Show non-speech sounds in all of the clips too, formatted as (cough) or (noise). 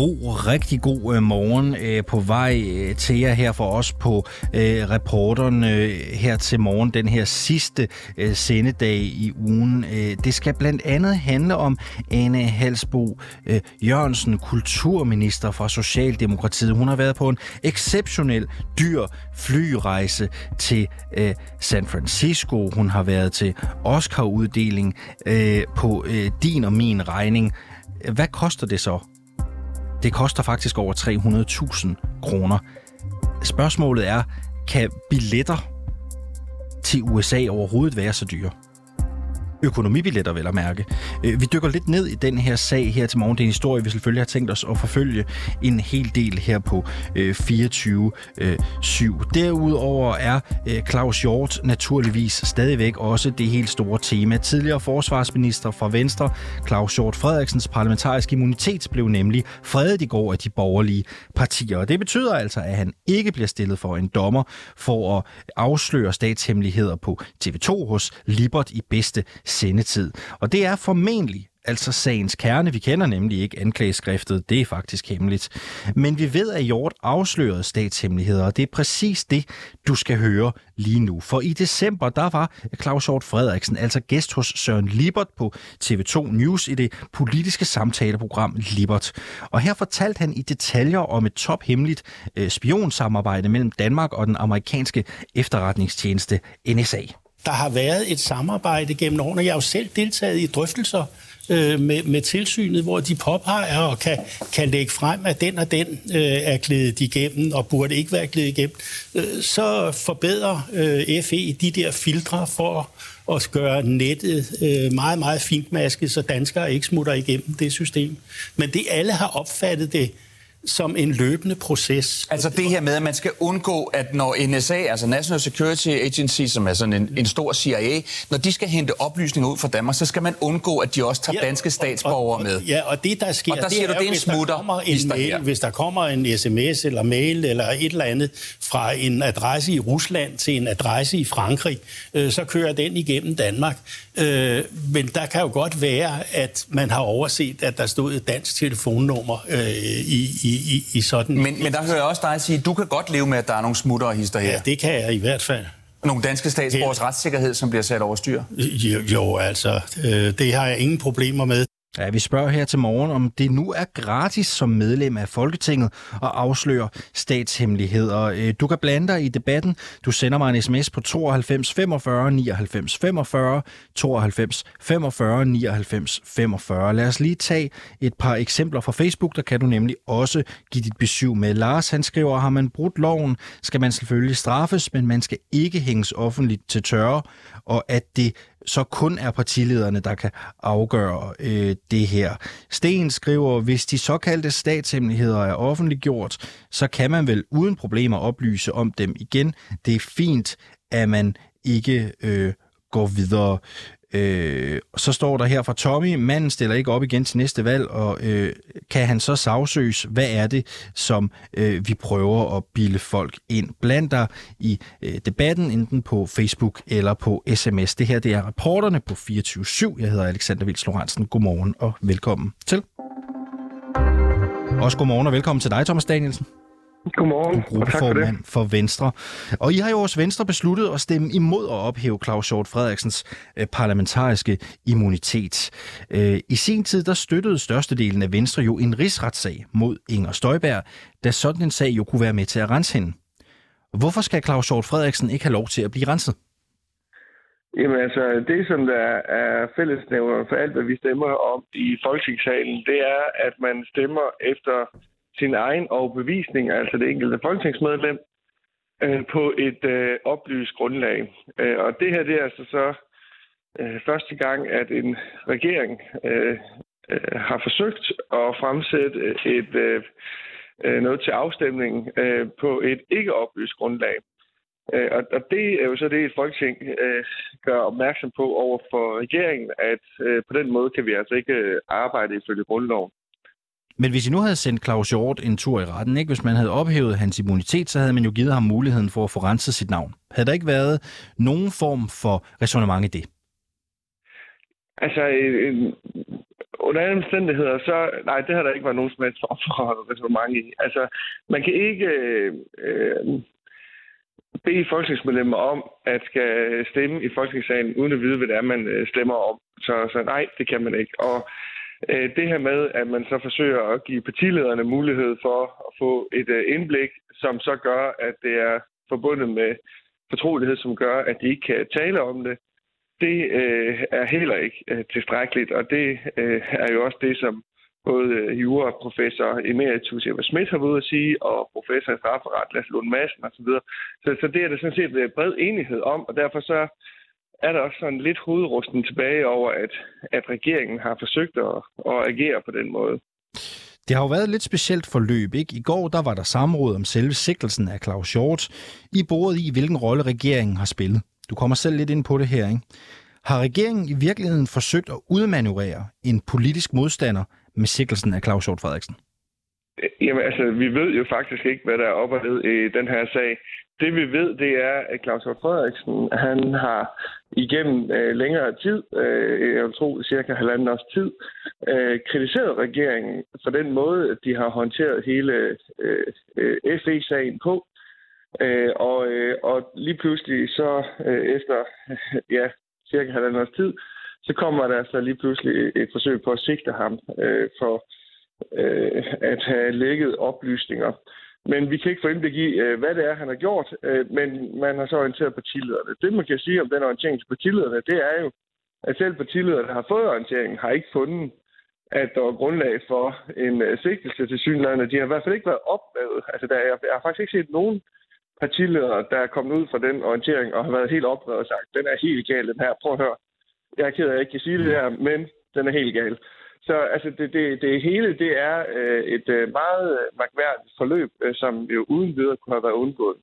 God, rigtig god øh, morgen øh, på vej øh, til jer her for os på øh, reporteren øh, her til morgen, den her sidste øh, sendedag i ugen. Øh, det skal blandt andet handle om Anne Halsbo øh, Jørgensen, kulturminister fra Socialdemokratiet. Hun har været på en exceptionel dyr flyrejse til øh, San Francisco. Hun har været til Oscar-uddeling øh, på øh, din og min regning. Hvad koster det så? Det koster faktisk over 300.000 kroner. Spørgsmålet er, kan billetter til USA overhovedet være så dyre? Økonomibilletter, vel at mærke. Øh, vi dykker lidt ned i den her sag her til morgen. Det er en historie, vi selvfølgelig har tænkt os at forfølge en hel del her på øh, 24-7. Øh, Derudover er Claus Hjort naturligvis stadigvæk også det helt store tema. Tidligere forsvarsminister fra Venstre, Claus Hjort Frederiksens parlamentariske immunitet blev nemlig fredet i går af de borgerlige partier. Og det betyder altså, at han ikke bliver stillet for en dommer for at afsløre statshemmeligheder på TV2 hos Libert i bedste sendetid. Og det er formentlig altså sagens kerne. Vi kender nemlig ikke anklageskriftet, det er faktisk hemmeligt. Men vi ved, at Hjort afslørede statshemmeligheder, og det er præcis det, du skal høre lige nu. For i december, der var Claus Hjort Frederiksen altså gæst hos Søren Libert på TV2 News i det politiske samtaleprogram Libert. Og her fortalte han i detaljer om et tophemmeligt øh, spionsamarbejde mellem Danmark og den amerikanske efterretningstjeneste NSA. Der har været et samarbejde gennem årene. Jeg har jo selv deltaget i drøftelser øh, med, med tilsynet, hvor de påpeger og kan, kan lægge frem, at den og den øh, er glædet igennem og burde ikke være glædet igennem. Øh, så forbedrer øh, FE de der filtre for at gøre nettet øh, meget, meget fintmasket, så danskere ikke smutter igennem det system. Men det alle har opfattet det som en løbende proces. Altså det her med, at man skal undgå, at når NSA, altså National Security Agency, som er sådan en, en stor CIA, når de skal hente oplysninger ud fra Danmark, så skal man undgå, at de også tager ja, danske statsborgere med. Ja, og det der sker, og der det siger er, du, det er en smutter, der en mail, hvis der kommer en sms eller mail eller et eller andet fra en adresse i Rusland til en adresse i Frankrig, øh, så kører den igennem Danmark. Øh, men der kan jo godt være, at man har overset, at der stod et dansk telefonnummer øh, i, i, i, i sådan... Men, men der hører jeg også dig sige, at du kan godt leve med, at der er nogle smutter og hister her. Ja, det kan jeg i hvert fald. Nogle danske statsborgers retssikkerhed, som bliver sat over styr? Jo, jo altså, øh, det har jeg ingen problemer med. Ja, vi spørger her til morgen, om det nu er gratis som medlem af Folketinget at afsløre statshemmeligheder. Øh, du kan blande dig i debatten. Du sender mig en sms på 92 45 99 45, 92 45 99 45. Lad os lige tage et par eksempler fra Facebook, der kan du nemlig også give dit besøg med. Lars, han skriver, har man brudt loven, skal man selvfølgelig straffes, men man skal ikke hænges offentligt til tørre, og at det så kun er partilederne, der kan afgøre øh, det her. Sten skriver, hvis de såkaldte statshemmeligheder er offentliggjort, så kan man vel uden problemer oplyse om dem igen. Det er fint, at man ikke øh, går videre. Øh, så står der her fra Tommy, manden stiller ikke op igen til næste valg, og øh, kan han så sagsøges? Hvad er det, som øh, vi prøver at bilde folk ind? Bland dig i øh, debatten, enten på Facebook eller på sms. Det her det er reporterne på 24-7. Jeg hedder Alexander Vils Lorentzen. Godmorgen og velkommen til. Også godmorgen og velkommen til dig, Thomas Danielsen. Godmorgen, gruppeformand for, for Venstre. Og I har jo hos Venstre besluttet at stemme imod at ophæve Claus Hjort Frederiksens øh, parlamentariske immunitet. Øh, I sin tid der støttede størstedelen af Venstre jo en rigsretssag mod Inger Støjberg, da sådan en sag jo kunne være med til at rense hende. Hvorfor skal Claus Hjort Frederiksen ikke have lov til at blive renset? Jamen altså, det som der er fællesnævner for alt, hvad vi stemmer om i Folketingssalen, det er, at man stemmer efter sin egen overbevisning, altså det enkelte folketingsmedlem, øh, på et øh, oplyst grundlag. Øh, og det her det er altså så øh, første gang, at en regering øh, øh, har forsøgt at fremsætte et øh, øh, noget til afstemning øh, på et ikke oplyst grundlag. Øh, og, og det er jo så det, et folketing øh, gør opmærksom på over for regeringen, at øh, på den måde kan vi altså ikke øh, arbejde ifølge grundloven. Men hvis I nu havde sendt Claus Hjort en tur i retten, ikke? hvis man havde ophævet hans immunitet, så havde man jo givet ham muligheden for at få renset sit navn. Havde der ikke været nogen form for resonemang i det? Altså, øh, øh, under alle omstændigheder, så nej, det har der ikke været nogen som helst form for resonemang i. Altså, man kan ikke øh, bede folketingsmedlemmer om at skal stemme i folketingssagen, uden at vide, hvad det er, man øh, stemmer om. Så, så nej, det kan man ikke. Og Øh, det her med, at man så forsøger at give partilederne mulighed for at få et øh, indblik, som så gør, at det er forbundet med fortrolighed, som gør, at de ikke kan tale om det, det øh, er heller ikke øh, tilstrækkeligt, og det øh, er jo også det, som både øh, juraprofessor Emeritus Eva Schmidt har været ude at sige, og professor i strafferet Lasse Lund Madsen osv. Så, så det er der sådan set bred enighed om, og derfor så er der også sådan lidt hovedrusten tilbage over, at, at regeringen har forsøgt at, at agere på den måde. Det har jo været et lidt specielt forløb, ikke? I går der var der samråd om selve sikkelsen af Claus Hjort. I bordet i, hvilken rolle regeringen har spillet. Du kommer selv lidt ind på det her, ikke? Har regeringen i virkeligheden forsøgt at udmanøvrere en politisk modstander med sikkelsen af Claus Hjort Frederiksen? Jamen altså, vi ved jo faktisk ikke, hvad der er op og ned i den her sag. Det vi ved, det er, at Claus Hjort Frederiksen, han har igennem øh, længere tid, øh, jeg tror cirka halvanden års tid, øh, kritiseret regeringen for den måde, de har håndteret hele øh, øh, FE-sagen på. Øh, og, øh, og lige pludselig så øh, efter (laughs) ja, cirka halvanden års tid, så kommer der altså lige pludselig et forsøg på at sigte ham øh, for øh, at have lækket oplysninger. Men vi kan ikke få indblik i, øh, hvad det er, han har gjort, øh, men man har så orienteret partilederne. Det, man kan sige om den orientering til partilederne, det er jo, at selv partilederne, der har fået orienteringen, har ikke fundet, at der var grundlag for en øh, sigtelse til synlæderne. De har i hvert fald ikke været opdaget. Altså, der, jeg, jeg har faktisk ikke set nogen partiledere, der er kommet ud fra den orientering og har været helt oprevet og sagt, den er helt gal, den her. Prøv at høre. Jeg er ked af, at jeg ikke kan sige det her, men den er helt gal. Så altså, det, det, det hele det er øh, et øh, meget magværdigt forløb, øh, som jo uden videre kunne have været undgået.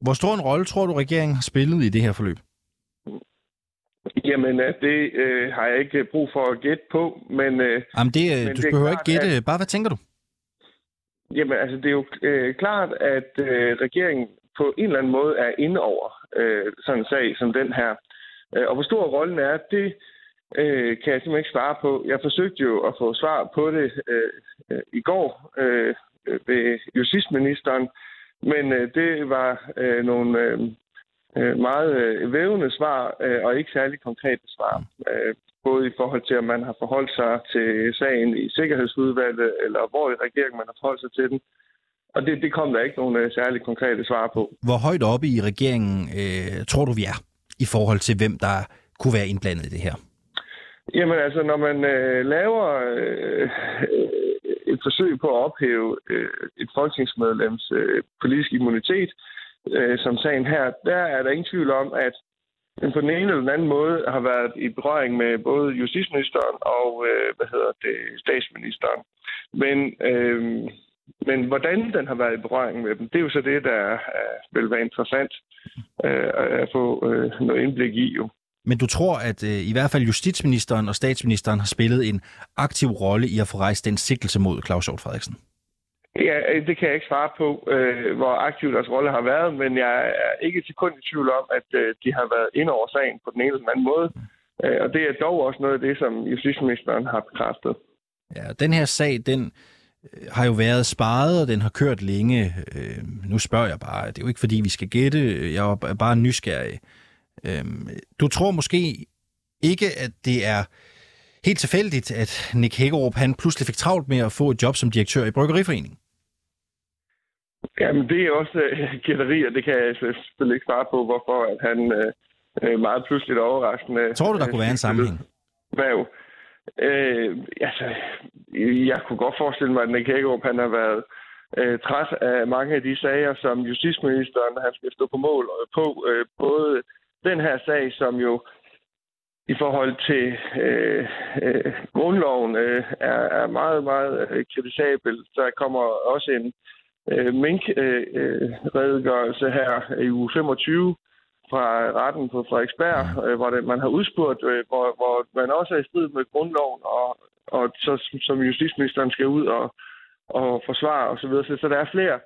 Hvor stor en rolle tror du, regeringen har spillet i det her forløb? Jamen, øh, det øh, har jeg ikke brug for at gætte på, men... Øh, Jamen, det, øh, men du det behøver klart, ikke gætte. At, Bare hvad tænker du? Jamen, altså, det er jo øh, klart, at øh, regeringen på en eller anden måde er inde over øh, sådan en sag som den her. Øh, og hvor stor rollen er, det øh, kan jeg simpelthen ikke svare på. Jeg forsøgte jo at få svar på det øh, øh, i går øh, ved justitsministeren, men øh, det var øh, nogle øh, øh, meget øh, vævende svar øh, og ikke særlig konkrete svar. Øh, både i forhold til, om man har forholdt sig til sagen i Sikkerhedsudvalget, eller hvor i regeringen man har forholdt sig til den. Og det, det kom der ikke nogen øh, særlig konkrete svar på. Hvor højt oppe i regeringen øh, tror du, vi er i forhold til, hvem der kunne være indblandet i det her? Jamen altså, når man øh, laver øh, et forsøg på at ophæve øh, et folketingsmedlems øh, politiske immunitet, øh, som sagen her, der er der ingen tvivl om, at den på den ene eller den anden måde har været i berøring med både justitsministeren og øh, hvad hedder det, statsministeren. Men, øh, men hvordan den har været i berøring med dem, det er jo så det, der er, vil være interessant øh, at få øh, noget indblik i jo. Men du tror, at øh, i hvert fald justitsministeren og statsministeren har spillet en aktiv rolle i at få rejst den sigtelse mod Claus Hjort Frederiksen? Ja, øh, det kan jeg ikke svare på, øh, hvor aktiv deres rolle har været, men jeg er ikke til kun i tvivl om, at øh, de har været ind over sagen på den ene eller den anden måde. Øh, og det er dog også noget af det, som justitsministeren har bekræftet. Ja, den her sag, den øh, har jo været sparet, og den har kørt længe. Øh, nu spørger jeg bare, det er jo ikke fordi, vi skal gætte. Jeg er bare nysgerrig. Øhm, du tror måske ikke, at det er helt tilfældigt, at Nick Hækkerup han pludselig fik travlt med at få et job som direktør i Bryggeriforeningen? Jamen, det er også uh, gætteri, og det kan jeg selvfølgelig ikke svare på, hvorfor at han uh, meget pludseligt overraskende... Tror du, der kunne være en sammenhæng? Hvad uh, altså, jeg kunne godt forestille mig, at Nick Hækkerup han har været uh, træt af mange af de sager, som justitsministeren han skal stå på mål på, uh, både den her sag, som jo i forhold til øh, øh, grundloven øh, er, er meget, meget øh, kritisabel. Der kommer også en øh, mink-redegørelse øh, øh her i uge 25 fra retten på Frederiksberg, øh, hvor det, man har udspurgt, øh, hvor, hvor man også er i strid med grundloven, og, og så, som justitsministeren skal ud og, og forsvare osv. Så, så der er flere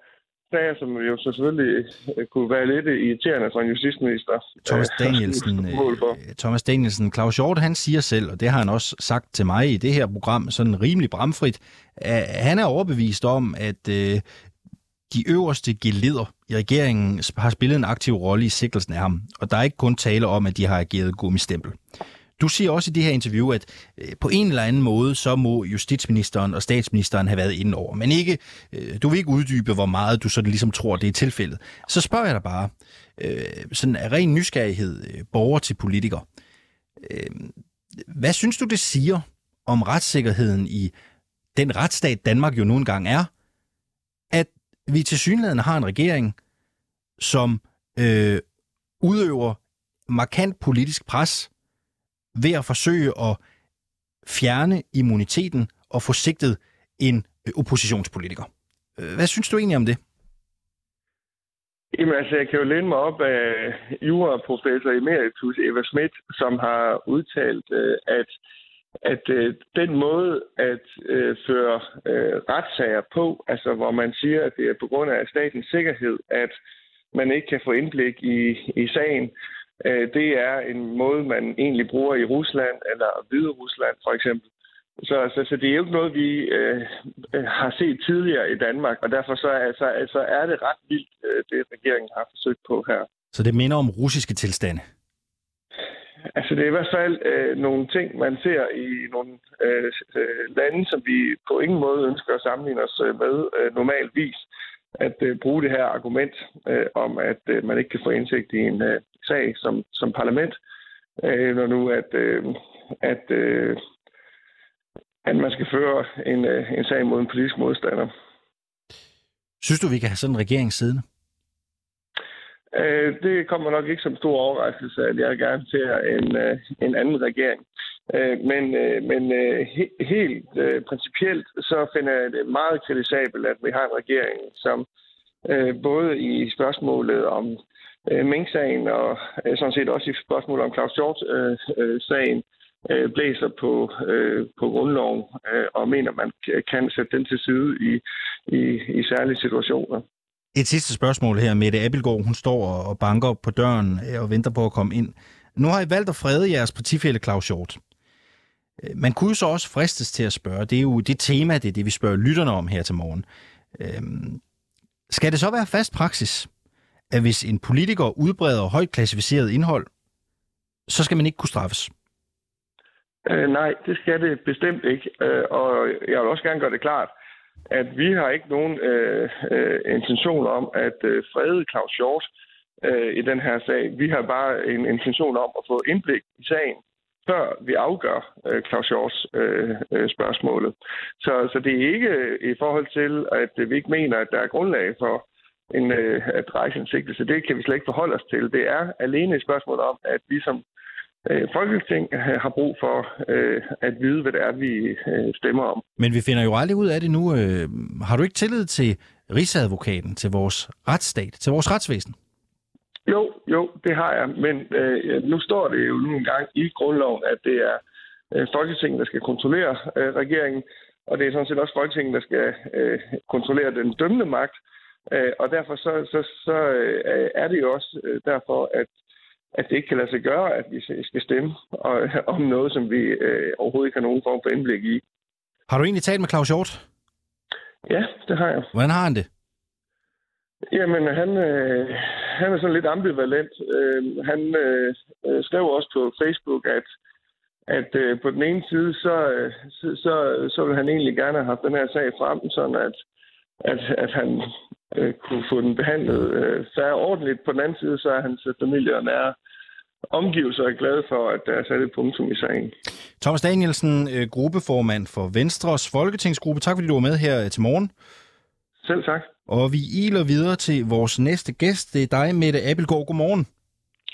sager, som jo selvfølgelig øh, kunne være lidt irriterende for en justitsminister. Thomas øh, (laughs) Danielsen, øh, Thomas Danielsen, Claus Hjort, han siger selv, og det har han også sagt til mig i det her program, sådan rimelig bramfrit, at han er overbevist om, at øh, de øverste geleder i regeringen har spillet en aktiv rolle i sikkelsen af ham, og der er ikke kun tale om, at de har ageret gummistempel. Du siger også i det her interview, at øh, på en eller anden måde, så må justitsministeren og statsministeren have været inde over. Men ikke, øh, du vil ikke uddybe, hvor meget du sådan ligesom tror, det er tilfældet. Så spørger jeg dig bare, øh, sådan af ren nysgerrighed, øh, borger til politiker. Øh, hvad synes du, det siger om retssikkerheden i den retsstat, Danmark jo nu engang er, at vi til synligheden har en regering, som øh, udøver markant politisk pres ved at forsøge at fjerne immuniteten og få sigtet en øh, oppositionspolitiker. Øh, hvad synes du egentlig om det? Jamen altså, jeg kan jo læne mig op af juraprofessor emeritus Eva Schmidt, som har udtalt, øh, at at den måde at føre retssager på, altså hvor man siger, at det er på grund af statens sikkerhed, at man ikke kan få indblik i, i sagen, øh, det er en måde, man egentlig bruger i Rusland eller Hvide Rusland for eksempel. Så, så, så det er jo ikke noget, vi øh, har set tidligere i Danmark, og derfor så, altså, altså er det ret vildt, øh, det regeringen har forsøgt på her. Så det minder om russiske tilstande? Altså det er i hvert fald øh, nogle ting, man ser i nogle øh, øh, lande, som vi på ingen måde ønsker at sammenligne os øh, med øh, normalvis. At øh, bruge det her argument øh, om, at øh, man ikke kan få indsigt i en øh, sag som, som parlament, øh, når nu at, øh, at, øh, at man skal føre en, øh, en sag mod en politisk modstander. Synes du, vi kan have sådan en regering siddende? Øh, det kommer nok ikke som stor overraskelse, at jeg gerne ser en, øh, en anden regering. Øh, men øh, men øh, he, helt øh, principielt så finder jeg det meget kritisabelt, at vi har en regering, som øh, både i spørgsmålet om øh, Mink-sagen og øh, sådan set også i spørgsmålet om Claus Hjort-sagen øh, øh, øh, blæser på, øh, på grundloven øh, og mener, man kan sætte den til side i, i, i særlige situationer. Et sidste spørgsmål her. Mette Abelgaard, hun står og banker på døren øh, og venter på at komme ind. Nu har I valgt at frede jeres partifælde Claus Hjort. Øh, man kunne jo så også fristes til at spørge, det er jo det tema, det er det, vi spørger lytterne om her til morgen. Øhm, skal det så være fast praksis, at hvis en politiker udbreder højt klassificeret indhold, så skal man ikke kunne straffes? Øh, nej, det skal det bestemt ikke. Øh, og jeg vil også gerne gøre det klart, at vi har ikke nogen øh, øh, intention om at øh, frede Claus Hjort øh, i den her sag. Vi har bare en intention om at få indblik i sagen, før vi afgør øh, Claus Hjorts øh, øh, spørgsmålet. Så, så det er ikke øh, i forhold til, at øh, vi ikke mener, at der er grundlag for en, øh, at rejse en sigtelse. Det kan vi slet ikke forholde os til. Det er alene et spørgsmål om, at vi som øh, Folketing øh, har brug for øh, at vide, hvad det er, vi øh, stemmer om. Men vi finder jo aldrig ud af det nu. Øh, har du ikke tillid til Rigsadvokaten, til vores retsstat, til vores retsvæsen? Jo, jo, det har jeg. Men øh, nu står det jo nu engang i grundloven, at det er øh, Folketinget, der skal kontrollere øh, regeringen, og det er sådan set også Folketinget, der skal øh, kontrollere den dømmende magt. Øh, og derfor så, så, så øh, er det jo også øh, derfor, at at det ikke kan lade sig gøre, at vi skal stemme og, (laughs) om noget, som vi øh, overhovedet ikke har nogen form for indblik i. Har du egentlig talt med Claus Hjort? Ja, det har jeg. Hvordan har han det? Jamen, han, øh, han er sådan lidt ambivalent. Øh, han øh, skrev også på Facebook, at, at øh, på den ene side, så, øh, så, så, så vil han egentlig gerne have haft den her sag frem, sådan at, at, at han øh, kunne få den behandlet øh, færre ordentligt. På den anden side, så er hans familie og nære omgivelser er glade for, at der er sat et punktum i sagen. Thomas Danielsen, øh, gruppeformand for Venstres Folketingsgruppe. Tak fordi du var med her øh, til morgen. Selv tak. Og vi iler videre til vores næste gæst. Det er dig, Mette Abelgaard. Godmorgen.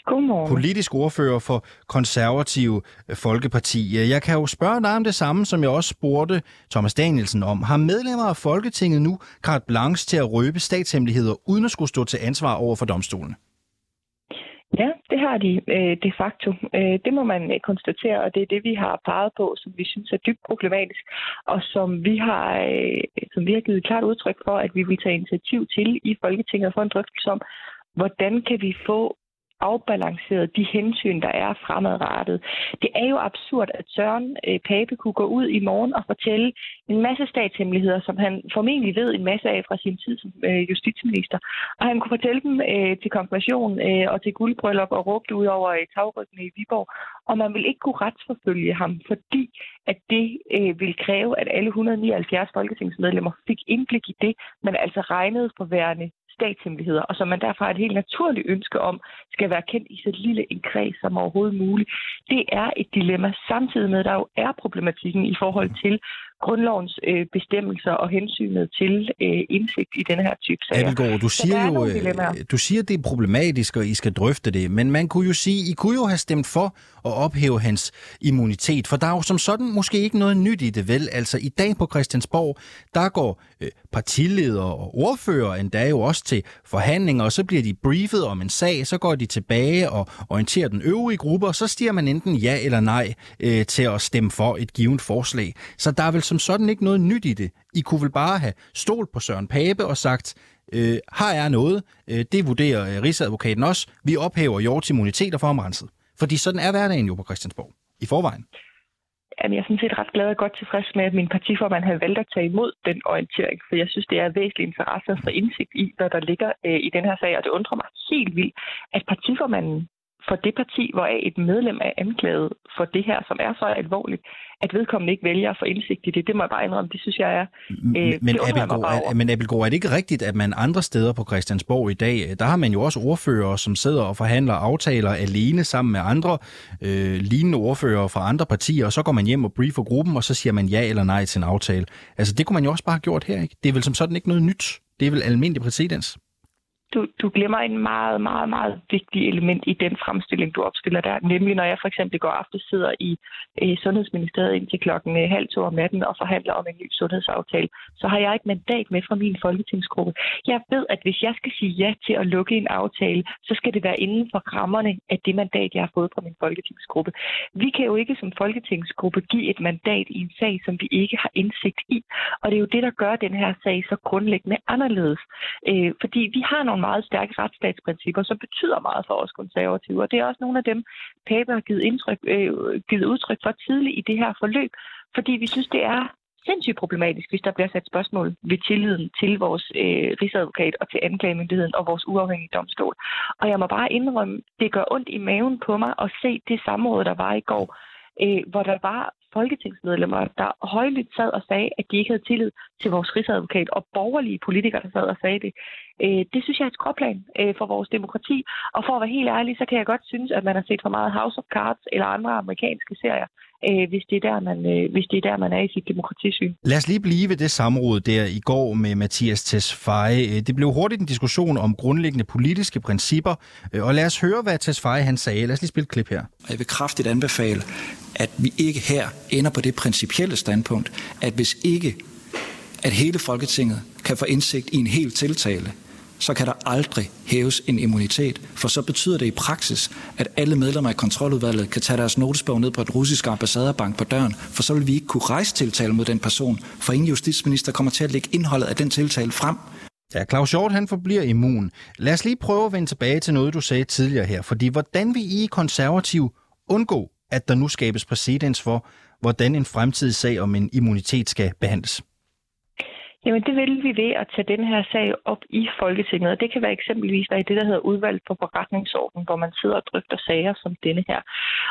Godmorgen. Politisk ordfører for Konservative Folkeparti. Jeg kan jo spørge dig om det samme, som jeg også spurgte Thomas Danielsen om. Har medlemmer af Folketinget nu carte blanche til at røbe statshemmeligheder, uden at skulle stå til ansvar over for domstolen? Ja, det har de øh, de facto. Øh, det må man øh, konstatere, og det er det, vi har peget på, som vi synes er dybt problematisk, og som vi har, øh, som vi har givet klart udtryk for, at vi vil tage initiativ til i Folketinget for en drøftelse om, hvordan kan vi få afbalanceret de hensyn, der er fremadrettet. Det er jo absurd, at Søren øh, Pape kunne gå ud i morgen og fortælle en masse statshemmeligheder, som han formentlig ved en masse af fra sin tid som øh, justitsminister. Og han kunne fortælle dem øh, til konfirmation øh, og til guldbryllup og råbte ud over øh, tagryggen i Viborg. Og man vil ikke kunne retsforfølge ham, fordi at det øh, vil kræve, at alle 179 folketingsmedlemmer fik indblik i det, man altså regnede for værende statshemmeligheder, og som man derfor har et helt naturligt ønske om, skal være kendt i så lille en kreds som overhovedet muligt. Det er et dilemma, samtidig med, at der jo er problematikken i forhold til grundlovens øh, bestemmelser og hensynet til øh, indsigt i denne her type sager. Abelgaard, du siger jo, øh, du siger, det er problematisk, og I skal drøfte det, men man kunne jo sige, I kunne jo have stemt for at ophæve hans immunitet, for der er jo som sådan måske ikke noget nyt i det, vel? Altså i dag på Christiansborg, der går øh, partiledere og ordfører endda jo også til forhandlinger, og så bliver de briefet om en sag, så går de tilbage og orienterer den øvrige gruppe, og så stiger man enten ja eller nej øh, til at stemme for et givet forslag. Så der er vel som sådan ikke noget nyt i det. I kunne vel bare have stolt på Søren Pape og sagt, øh, her er noget, øh, det vurderer øh, Rigsadvokaten også, vi ophæver Hjorts immuniteter for omrenset. Fordi sådan er hverdagen jo på Christiansborg i forvejen. Jamen, jeg er sådan set ret glad og godt tilfreds med, at min partiformand har valgt at tage imod den orientering, for jeg synes, det er væsentlig interesse at få indsigt i, hvad der ligger øh, i den her sag, og det undrer mig helt vildt, at partiformanden for det parti, hvor et medlem er anklaget for det her, som er så alvorligt, at vedkommende ikke vælger at få indsigt i det. Det må jeg bare indrømme, det synes jeg er... Øh, men, Abelgaard, er, men Abelgaard, er det ikke rigtigt, at man andre steder på Christiansborg i dag, der har man jo også ordfører, som sidder og forhandler aftaler alene sammen med andre øh, lignende ordfører fra andre partier, og så går man hjem og briefer gruppen, og så siger man ja eller nej til en aftale. Altså det kunne man jo også bare have gjort her, ikke? Det er vel som sådan ikke noget nyt. Det er vel almindelig præcedens du, du glemmer en meget, meget, meget vigtig element i den fremstilling, du opstiller der. Nemlig når jeg for eksempel går aften sidder i øh, Sundhedsministeriet indtil klokken øh, halv to om natten og forhandler om en ny sundhedsaftale, så har jeg et mandat med fra min folketingsgruppe. Jeg ved, at hvis jeg skal sige ja til at lukke en aftale, så skal det være inden for rammerne af det mandat, jeg har fået fra min folketingsgruppe. Vi kan jo ikke som folketingsgruppe give et mandat i en sag, som vi ikke har indsigt i. Og det er jo det, der gør den her sag så grundlæggende anderledes. Øh, fordi vi har nogle meget stærke retsstatsprincipper, som betyder meget for os konservative. Og det er også nogle af dem, Pape har givet, indtryk, øh, givet udtryk for tidligt i det her forløb, fordi vi synes, det er sindssygt problematisk, hvis der bliver sat spørgsmål ved tilliden til vores øh, rigsadvokat og til anklagemyndigheden og vores uafhængige domstol. Og jeg må bare indrømme, det gør ondt i maven på mig at se det samråd, der var i går, øh, hvor der var folketingsmedlemmer, der højlydt sad og sagde, at de ikke havde tillid til vores rigsadvokat, og borgerlige politikere, der sad og sagde det. Øh, det synes jeg er et skråplan øh, for vores demokrati. Og for at være helt ærlig, så kan jeg godt synes, at man har set for meget House of Cards eller andre amerikanske serier, øh, hvis, det er der, man, hvis det er der, man er i sit demokratisyn. Lad os lige blive ved det samråd der i går med Mathias Tesfaye. Det blev hurtigt en diskussion om grundlæggende politiske principper, og lad os høre, hvad Tesfaye han sagde. Lad os lige spille et klip her. Jeg vil kraftigt anbefale, at vi ikke her ender på det principielle standpunkt, at hvis ikke at hele Folketinget kan få indsigt i en hel tiltale, så kan der aldrig hæves en immunitet, for så betyder det i praksis, at alle medlemmer af kontroludvalget kan tage deres notesbog ned på et russisk ambassaderbank på døren, for så vil vi ikke kunne rejse tiltale mod den person, for ingen justitsminister kommer til at lægge indholdet af den tiltale frem. Ja, Claus Hjort, han forbliver immun. Lad os lige prøve at vende tilbage til noget, du sagde tidligere her, fordi hvordan vil I konservativ undgå, at der nu skabes præcedens for, hvordan en fremtidig sag om en immunitet skal behandles? Jamen, det vil vi ved at tage den her sag op i Folketinget, og det kan være eksempelvis være i det, der hedder udvalg for forretningsorden, hvor man sidder og drøfter sager som denne her.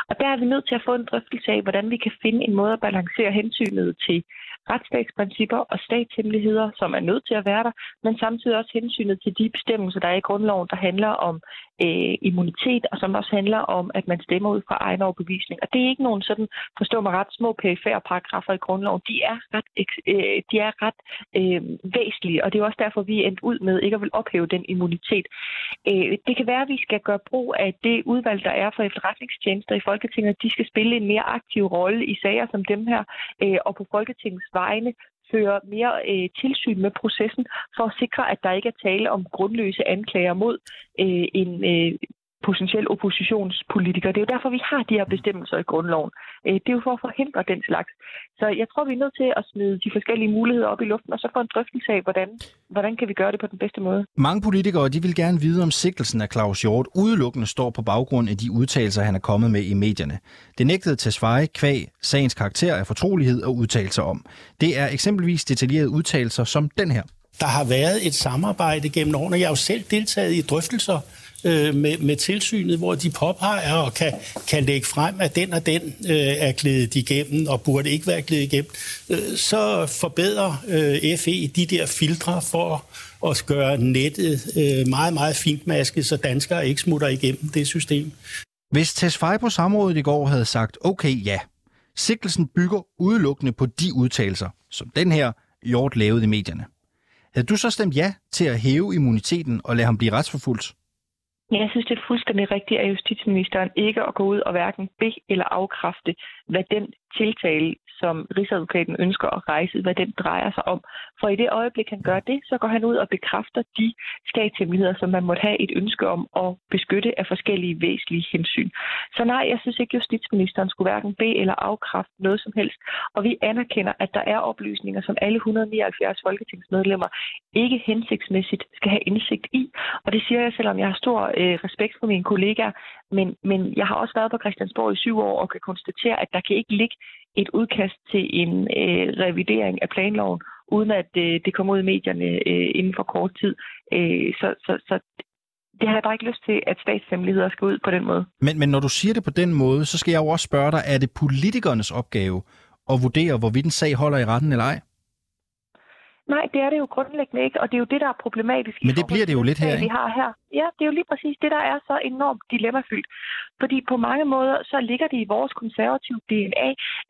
Og der er vi nødt til at få en drøftelse af, hvordan vi kan finde en måde at balancere hensynet til retsstatsprincipper og statshemmeligheder, som er nødt til at være der, men samtidig også hensynet til de bestemmelser, der er i grundloven, der handler om øh, immunitet, og som også handler om, at man stemmer ud fra egen overbevisning. Og det er ikke nogen sådan, forstå mig ret, små perifære paragrafer i grundloven. De er ret, øh, de er ret øh, væsentlige, og det er også derfor, vi er endt ud med ikke at vil ophæve den immunitet. Øh, det kan være, at vi skal gøre brug af det udvalg, der er for efterretningstjenester i Folketinget. De skal spille en mere aktiv rolle i sager som dem her, øh, og på Folketingets vegne føre mere øh, tilsyn med processen for at sikre, at der ikke er tale om grundløse anklager mod øh, en, øh, potentiel oppositionspolitiker. Det er jo derfor, vi har de her bestemmelser i grundloven. Øh, det er jo for at forhindre den slags. Så jeg tror, vi er nødt til at smide de forskellige muligheder op i luften, og så få en drøftelse af, hvordan, hvordan kan vi gøre det på den bedste måde. Mange politikere de vil gerne vide, om sigtelsen af Claus Hjort udelukkende står på baggrund af de udtalelser, han er kommet med i medierne. Det nægtede Tesfaye kvæg sagens karakter af fortrolighed og udtalelser om. Det er eksempelvis detaljerede udtalelser som den her. Der har været et samarbejde gennem årene. Jeg har jo selv deltaget i drøftelser øh, med, med tilsynet, hvor de påpeger og kan, kan lægge frem, at den og den øh, er glædet igennem og burde ikke være glædet igennem. Øh, så forbedrer øh, FE de der filtre for at gøre nettet øh, meget, meget fintmasket, så danskere ikke smutter igennem det system. Hvis Tesfaye på samrådet i går havde sagt, okay ja, sigtelsen bygger udelukkende på de udtalelser, som den her Hjort lavede i medierne. Havde du så stemt ja til at hæve immuniteten og lade ham blive retsforfulgt? Jeg synes, det er fuldstændig rigtigt af justitsministeren ikke at gå ud og hverken be- eller afkræfte, hvad den tiltale, som Rigsadvokaten ønsker at rejse, hvad den drejer sig om. For i det øjeblik, han gør det, så går han ud og bekræfter de statshemmeligheder, som man måtte have et ønske om at beskytte af forskellige væsentlige hensyn. Så nej, jeg synes ikke, justitsministeren skulle hverken bede eller afkræfte noget som helst. Og vi anerkender, at der er oplysninger, som alle 179 folketingsmedlemmer ikke hensigtsmæssigt skal have indsigt i. Og det siger jeg, selvom jeg har stor øh, respekt for mine kollegaer, men, men jeg har også været på Christiansborg i syv år og kan konstatere, at der kan ikke ligge et udkast til en øh, revidering af planloven, uden at øh, det kommer ud i medierne øh, inden for kort tid. Øh, så, så, så det har jeg bare ikke lyst til, at statshemmeligheder skal ud på den måde. Men, men når du siger det på den måde, så skal jeg jo også spørge dig, er det politikernes opgave at vurdere, hvorvidt en sag holder i retten eller ej? Nej, det er det jo grundlæggende ikke, og det er jo det, der er problematisk. Men det bliver det jo lidt her, ikke? Vi har her. Ja, det er jo lige præcis det, der er så enormt dilemmafyldt. Fordi på mange måder, så ligger det i vores konservative DNA,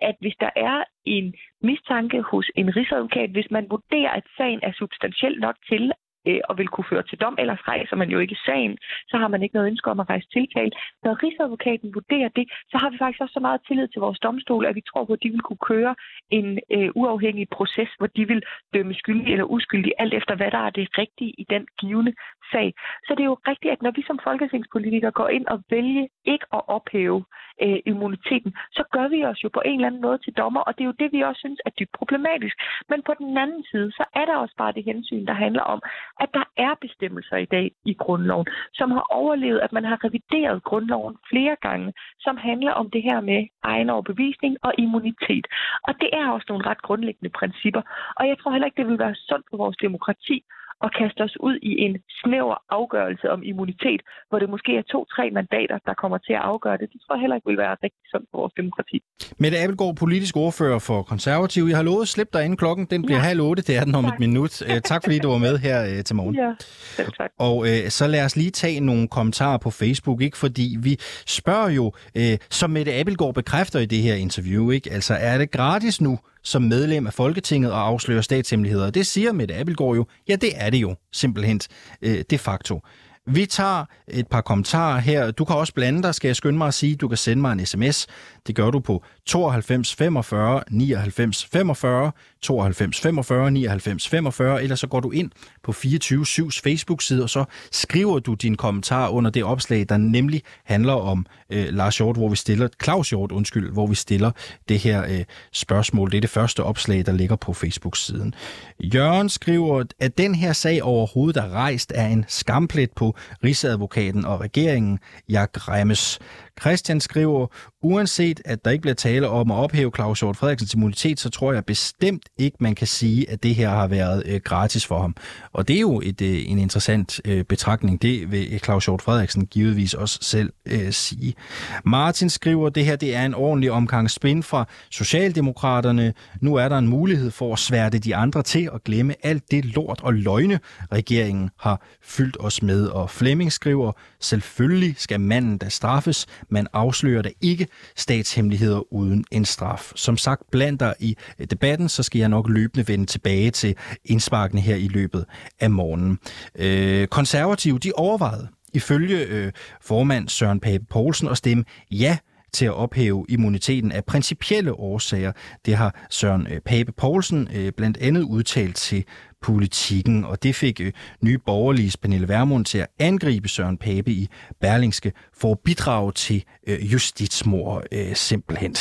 at hvis der er en mistanke hos en rigsadvokat, hvis man vurderer, at sagen er substantiel nok til, øh, og vil kunne føre til dom, ellers rejser man jo ikke sagen, så har man ikke noget ønske om at rejse tiltale. Når Rigsadvokaten vurderer det, så har vi faktisk også så meget tillid til vores domstol, at vi tror på, at de vil kunne køre en øh, uafhængig proces, hvor de vil dømme skyldig eller uskyldig, alt efter hvad der er det rigtige i den givende sag. Så det er jo rigtigt, at når vi som folketingspolitikere går ind og vælger ikke at ophæve øh, immuniteten, så gør vi os jo på en eller anden måde til dommer, og det er jo det, vi også synes er dybt problematisk. Men på den anden side, så er der også bare det hensyn, der handler om, at der er bestemmelser i dag i grundloven, som har overlevet, at man har revideret grundloven flere gange, som handler om det her med egen overbevisning og immunitet. Og det er også nogle ret grundlæggende principper. Og jeg tror heller ikke, det vil være sundt for vores demokrati og kaste os ud i en snæver afgørelse om immunitet, hvor det måske er to-tre mandater, der kommer til at afgøre det. Det tror jeg heller ikke vil være rigtig sundt for vores demokrati. Mette Abelgaard, politisk ordfører for Konservativ. Jeg har lovet at slippe dig inden klokken. Den bliver ja. halv otte. Det er den om tak. et minut. Uh, tak fordi du var med her uh, til morgen. Ja, selv tak. Og uh, så lad os lige tage nogle kommentarer på Facebook, ikke? fordi vi spørger jo, uh, som Mette Abelgaard bekræfter i det her interview, ikke? altså er det gratis nu som medlem af Folketinget og afsløre statshemmeligheder. Det siger Mette Abelgaard jo. Ja, det er det jo simpelthen øh, de facto. Vi tager et par kommentarer her. Du kan også blande dig, skal jeg skynde mig at sige. Du kan sende mig en sms. Det gør du på 92 45 99 45, 92 45 99 45, eller så går du ind på 24-7's Facebook-side, og så skriver du din kommentar under det opslag, der nemlig handler om øh, Lars Hjort, hvor vi stiller, Claus Hjort, undskyld, hvor vi stiller det her øh, spørgsmål. Det er det første opslag, der ligger på Facebook-siden. Jørgen skriver, at den her sag overhovedet er rejst er en skamplet på Rigsadvokaten og regeringen. Jeg græmmes. Christian skriver, uanset at der ikke bliver tale om at ophæve Claus Hjort Frederiksens immunitet, så tror jeg bestemt ikke, man kan sige, at det her har været øh, gratis for ham. Og det er jo et, øh, en interessant øh, betragtning. Det vil øh, Claus Hjort Frederiksen givetvis også selv øh, sige. Martin skriver, at det her det er en ordentlig omgang spin fra Socialdemokraterne. Nu er der en mulighed for at sværte de andre til at glemme alt det lort og løgne, regeringen har fyldt os med. Og Flemming skriver, selvfølgelig skal manden da straffes, man afslører da ikke statshemmeligheder uden en straf. Som sagt, blandt dig i øh, debatten, så skal jeg nok løbende vende tilbage til indsparkene her i løbet af morgenen. Øh, konservative, de overvejede ifølge øh, formand Søren Pape Poulsen at stemme ja til at ophæve immuniteten af principielle årsager. Det har Søren øh, Pape Poulsen øh, blandt andet udtalt til politikken. Og det fik øh, nye borgerlige Pernille Vermund til at angribe Søren Pape i Berlingske for at bidrage til øh, justitsmord øh, simpelthen.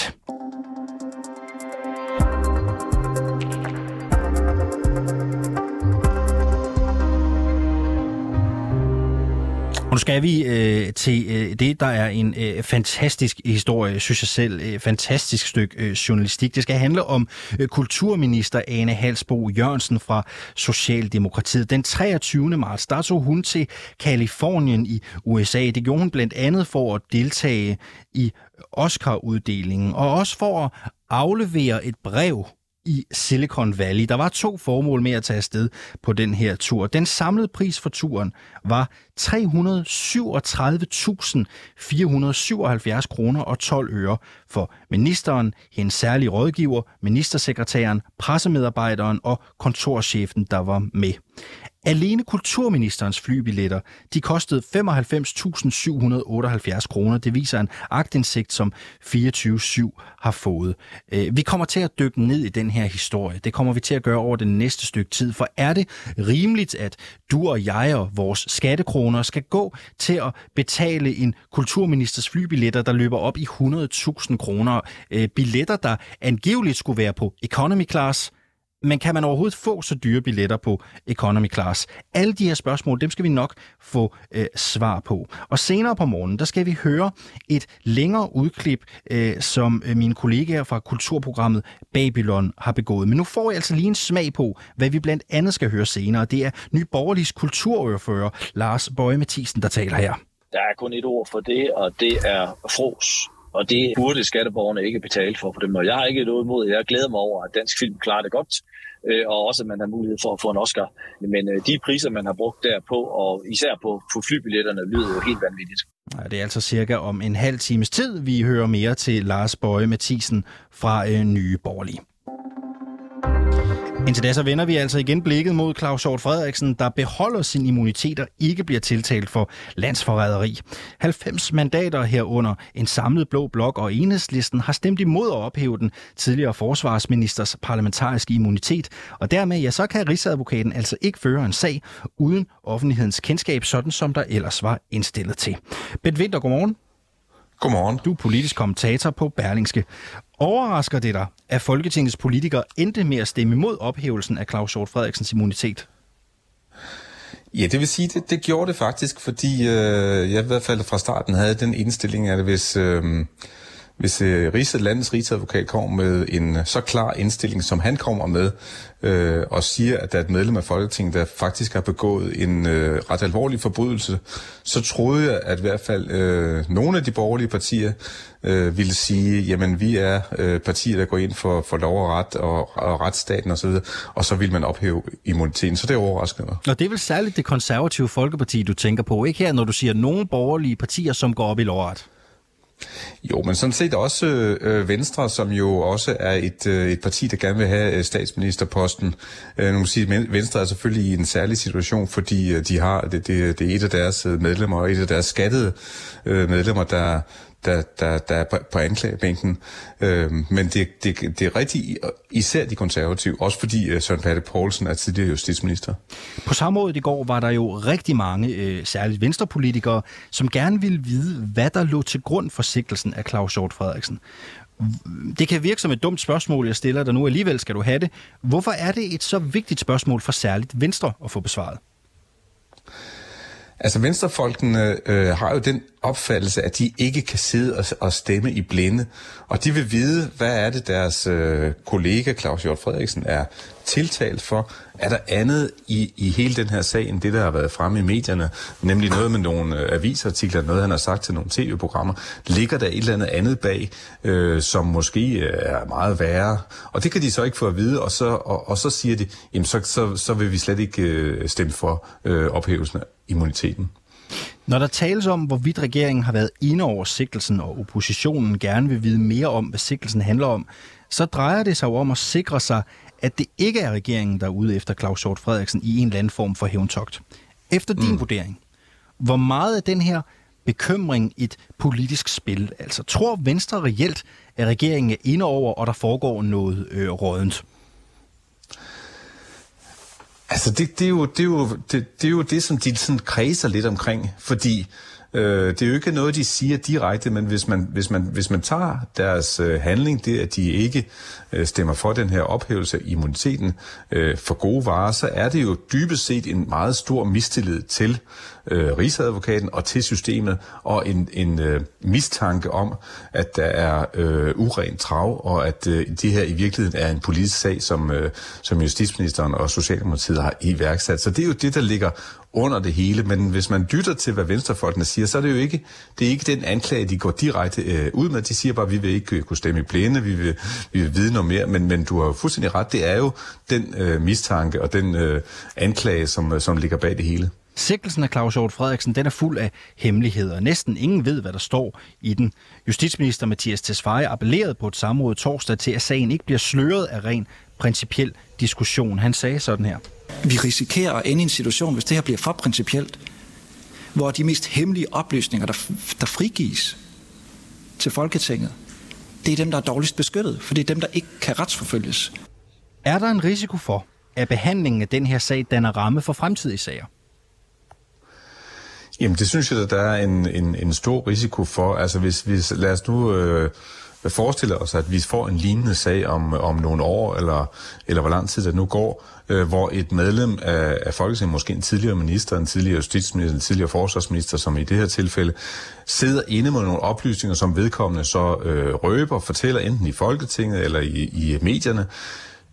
Og nu skal vi øh, til øh, det, der er en øh, fantastisk historie, synes jeg selv. Øh, fantastisk stykke øh, journalistik. Det skal handle om øh, kulturminister Ane Halsbo Jørgensen fra Socialdemokratiet. Den 23. marts, der tog hun til Kalifornien i USA. Det gjorde hun blandt andet for at deltage i Oscar-uddelingen, og også for at aflevere et brev i Silicon Valley. Der var to formål med at tage afsted på den her tur. Den samlede pris for turen var 337.477 kroner og 12 øre for ministeren, hendes særlige rådgiver, ministersekretæren, pressemedarbejderen og kontorchefen, der var med. Alene kulturministerens flybilletter, de kostede 95.778 kroner. Det viser en agtindsigt, som 24-7 har fået. Øh, vi kommer til at dykke ned i den her historie. Det kommer vi til at gøre over den næste stykke tid. For er det rimeligt, at du og jeg og vores skattekroner skal gå til at betale en kulturministers flybilletter, der løber op i 100.000 kroner? Øh, billetter, der angiveligt skulle være på economy class, men kan man overhovedet få så dyre billetter på economy class? Alle de her spørgsmål, dem skal vi nok få øh, svar på. Og senere på morgenen, der skal vi høre et længere udklip, øh, som øh, mine kollegaer fra kulturprogrammet Babylon har begået. Men nu får jeg altså lige en smag på, hvad vi blandt andet skal høre senere. Det er Ny Borgerligs kulturordfører Lars Bøje Mathisen, der taler her. Der er kun et ord for det, og det er fros. Og det burde skatteborgerne ikke betale for på den måde. jeg har ikke noget imod. Jeg glæder mig over, at dansk film klarer det godt øh, og også at man har mulighed for at få en Oscar. Men øh, de priser, man har brugt derpå, og især på, på flybilletterne, lyder jo helt vanvittigt. Det er altså cirka om en halv times tid, vi hører mere til Lars Bøje Mathisen fra øh, Nye Borgerlige. Indtil da så vender vi altså igen blikket mod Claus Hjort Frederiksen, der beholder sin immunitet og ikke bliver tiltalt for landsforræderi. 90 mandater herunder en samlet blå blok og enhedslisten har stemt imod at ophæve den tidligere forsvarsministers parlamentariske immunitet, og dermed ja, så kan Rigsadvokaten altså ikke føre en sag uden offentlighedens kendskab, sådan som der ellers var indstillet til. Bent Winter, godmorgen. Godmorgen. Du er politisk kommentator på Berlingske. Overrasker det dig, at Folketingets politikere endte med at stemme imod ophævelsen af Claus Hjort Frederiksens immunitet? Ja, det vil sige, det, det gjorde det faktisk, fordi øh, jeg i hvert fald fra starten havde den indstilling, at hvis, øh, hvis øh, Rigsad, landets rigsadvokat kommer med en øh, så klar indstilling, som han kommer med, øh, og siger, at der er et medlem af Folketinget, der faktisk har begået en øh, ret alvorlig forbrydelse, så troede jeg, at i hvert fald øh, nogle af de borgerlige partier øh, ville sige, jamen vi er øh, partier, der går ind for, for lov og ret og, og retsstaten osv., og, og så vil man ophæve immuniteten. Så det overrasker mig. Og det er vel særligt det konservative folkeparti, du tænker på, ikke her, når du siger nogle borgerlige partier, som går op i lovret? Jo, men sådan set også øh, øh, Venstre, som jo også er et, øh, et parti, der gerne vil have øh, statsministerposten. Øh, nu må sige, at Venstre er selvfølgelig i en særlig situation, fordi øh, de har det, det, det er et af deres øh, medlemmer, og et af deres skattede øh, medlemmer, der, der, der, der er på, på anklagebænken. Øh, men det, det, det er rigtig især de konservative, også fordi øh, Søren Patte Poulsen er tidligere justitsminister. På samme måde i går var der jo rigtig mange, øh, særligt venstrepolitikere, som gerne ville vide, hvad der lå til grund for sigtelsen af Claus Hjort Frederiksen. Det kan virke som et dumt spørgsmål, jeg stiller dig nu. Alligevel skal du have det. Hvorfor er det et så vigtigt spørgsmål for særligt Venstre at få besvaret? Altså venstrefolkene øh, har jo den opfattelse, at de ikke kan sidde og, og stemme i blinde. Og de vil vide, hvad er det deres øh, kollega Claus Hjort Frederiksen er tiltalt for. Er der andet i, i hele den her sag, end det, der har været fremme i medierne, nemlig noget med nogle øh, avisartikler, noget han har sagt til nogle tv-programmer, ligger der et eller andet andet bag, øh, som måske øh, er meget værre. Og det kan de så ikke få at vide, og så, og, og så siger de, jamen så, så, så vil vi slet ikke øh, stemme for øh, ophævelsen immuniteten. Når der tales om, hvorvidt regeringen har været inde over sigtelsen, og oppositionen gerne vil vide mere om, hvad sigtelsen handler om, så drejer det sig jo om at sikre sig, at det ikke er regeringen, der er ude efter Claus Hjort Frederiksen i en eller anden form for hævntogt. Efter din mm. vurdering, hvor meget af den her bekymring et politisk spil? Altså, tror Venstre reelt, at regeringen er inde over, og der foregår noget øh, rådent? Altså, det, det, er jo, det, er jo, det, det er jo det, som de sådan kredser lidt omkring, fordi Øh, det er jo ikke noget, de siger direkte, men hvis man, hvis man, hvis man tager deres øh, handling, det at de ikke øh, stemmer for den her ophævelse af immuniteten øh, for gode varer, så er det jo dybest set en meget stor mistillid til øh, rigsadvokaten og til systemet, og en, en øh, mistanke om, at der er øh, urent trav, og at øh, det her i virkeligheden er en politisk sag, som, øh, som justitsministeren og Socialdemokratiet har iværksat. Så det er jo det, der ligger under det hele, men hvis man dytter til, hvad venstrefolkene siger, så er det jo ikke, det er ikke den anklage, de går direkte øh, ud med. De siger bare, at vi vil ikke øh, kunne stemme i plæne, vi vil, vi vil vide noget mere, men, men du har jo fuldstændig ret, det er jo den øh, mistanke og den øh, anklage, som, øh, som ligger bag det hele. Sikkelsen af Claus Hjort Frederiksen den er fuld af hemmeligheder. Næsten ingen ved, hvad der står i den. Justitsminister Mathias Tesfaye appellerede på et samråd torsdag til, at sagen ikke bliver sløret af ren principiel diskussion. Han sagde sådan her. Vi risikerer at ende i en situation, hvis det her bliver for principielt, hvor de mest hemmelige oplysninger, der, der frigives til Folketinget, det er dem, der er dårligst beskyttet, for det er dem, der ikke kan retsforfølges. Er der en risiko for, at behandlingen af den her sag danner ramme for fremtidige sager? Jamen, det synes jeg, at der er en, en, en stor risiko for. Altså, hvis, hvis lad os nu øh, forestille os, at vi får en lignende sag om, om nogle år, eller, eller hvor lang tid det nu går, øh, hvor et medlem af, af Folketinget, måske en tidligere minister, en tidligere justitsminister, en tidligere forsvarsminister, som i det her tilfælde, sidder inde med nogle oplysninger, som vedkommende så øh, røber, fortæller enten i Folketinget eller i, i medierne,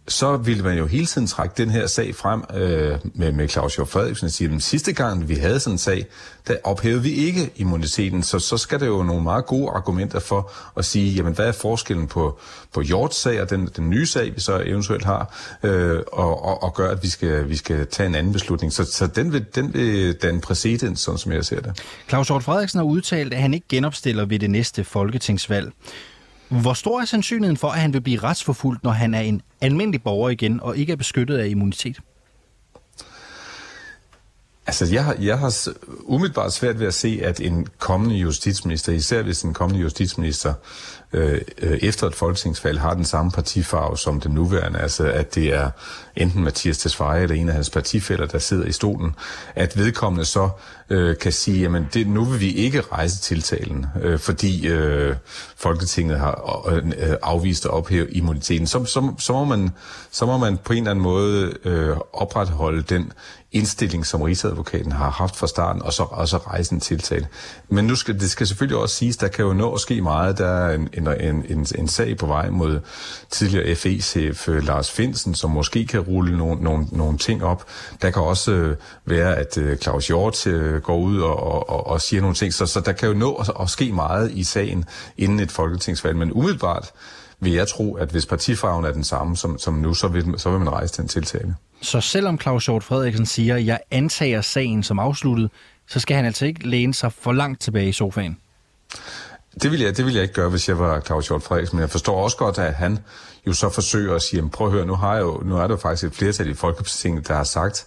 så ville man jo hele tiden trække den her sag frem øh, med, med Claus Hjort Frederiksen og sige, at sidste gang vi havde sådan en sag, der ophævede vi ikke immuniteten, så så skal der jo nogle meget gode argumenter for at sige, jamen hvad er forskellen på, på Hjorts sag og den, den nye sag, vi så eventuelt har, øh, og, og, og gør, at vi skal, vi skal tage en anden beslutning. Så, så den, vil, den vil danne præcedens, sådan som jeg ser det. Claus Hjort Frederiksen har udtalt, at han ikke genopstiller ved det næste folketingsvalg. Hvor stor er sandsynligheden for, at han vil blive retsforfulgt, når han er en almindelig borger igen og ikke er beskyttet af immunitet? Altså, jeg har, jeg har umiddelbart svært ved at se, at en kommende justitsminister, især hvis en kommende justitsminister øh, øh, efter et folketingsvalg har den samme partifarve som den nuværende, altså at det er enten Mathias Tesfaye eller en af hans partifælder, der sidder i stolen, at vedkommende så øh, kan sige, jamen det, nu vil vi ikke rejse tiltalen, øh, fordi øh, Folketinget har øh, øh afvist at ophæve immuniteten. Så, så, så, må man, så må man på en eller anden måde øh, opretholde den indstilling, som Rigsadvokaten har haft fra starten, og så, og så rejse en tiltale. Men nu skal det skal selvfølgelig også siges, der kan jo nå at ske meget. Der er en, en, en, en, en sag på vej mod tidligere FE-chef øh, Lars Finsen, som måske kan rulle nogle, nogle, nogle ting op. Der kan også øh, være, at øh, Claus Hjort øh, går ud og, og, og, og siger nogle ting. Så, så der kan jo nå at, at ske meget i sagen inden et folketingsvalg. Men umiddelbart vil jeg tro, at hvis partifarven er den samme som, som nu, så vil, så vil man rejse den tiltale. Så selvom Claus Hjort Frederiksen siger, at jeg antager sagen som afsluttet, så skal han altså ikke læne sig for langt tilbage i sofaen? Det vil, jeg, det vil jeg ikke gøre, hvis jeg var Claus Hjort Frederiksen, men jeg forstår også godt, at han jo så forsøger at sige, prøv at høre, nu, har jeg jo, nu er der jo faktisk et flertal i Folketinget, der har sagt,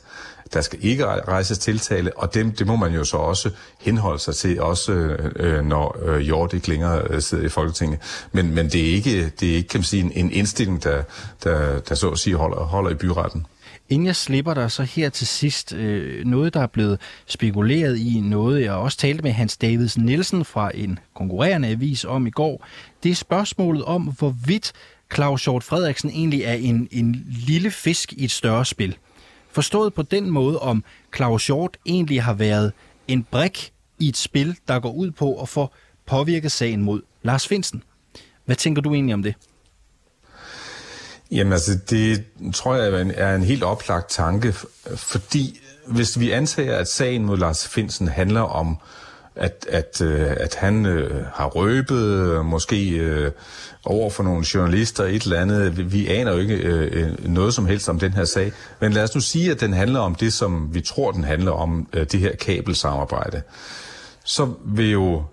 der skal ikke rejses tiltale, og det, det må man jo så også henholde sig til, også øh, øh, når øh, Hjort ikke længere øh, sidder i Folketinget. Men, men det er ikke, det er ikke kan man sige, en, en indstilling, der, der, der så at sige holder, holder i byretten. Inden jeg slipper dig så her til sidst, øh, noget der er blevet spekuleret i, noget jeg også talte med Hans Davids Nielsen fra en konkurrerende avis om i går, det er spørgsmålet om, hvorvidt Claus Hjort Frederiksen egentlig er en, en lille fisk i et større spil. Forstået på den måde, om Claus Hjort egentlig har været en brik i et spil, der går ud på at få påvirket sagen mod Lars Finsen. Hvad tænker du egentlig om det? Jamen altså, det tror jeg er en, er en helt oplagt tanke, fordi hvis vi antager, at sagen mod Lars Finsen handler om, at, at, øh, at han øh, har røbet, øh, måske øh, over for nogle journalister et eller andet. Vi, vi aner jo ikke øh, øh, noget som helst om den her sag. Men lad os nu sige, at den handler om det, som vi tror, den handler om, øh, det her kabelsamarbejde. Så vil jo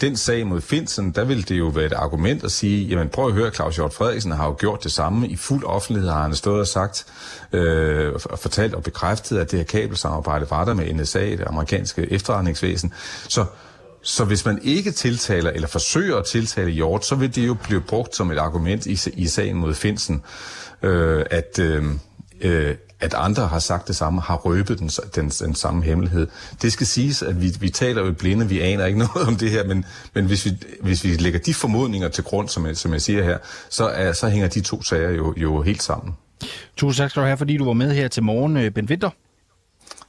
den sag mod Finsen, der ville det jo være et argument at sige, jamen prøv at høre, Claus Hjort Frederiksen har jo gjort det samme. I fuld offentlighed har han stået og sagt, øh, og fortalt og bekræftet, at det her kabelsamarbejde var der med NSA, det amerikanske efterretningsvæsen. Så så hvis man ikke tiltaler eller forsøger at tiltale Hjort, så vil det jo blive brugt som et argument i, i sagen mod Finsen, øh, at, øh, øh, at andre har sagt det samme, har røbet den, den, den samme hemmelighed. Det skal siges, at vi, vi taler jo blinde, vi aner ikke (laughs) noget om det her, men, men hvis, vi, hvis vi lægger de formodninger til grund, som jeg, som jeg siger her, så, er, så hænger de to sager jo, jo helt sammen. Tusind tak skal du have, fordi du var med her til morgen, øh, Ben Winter.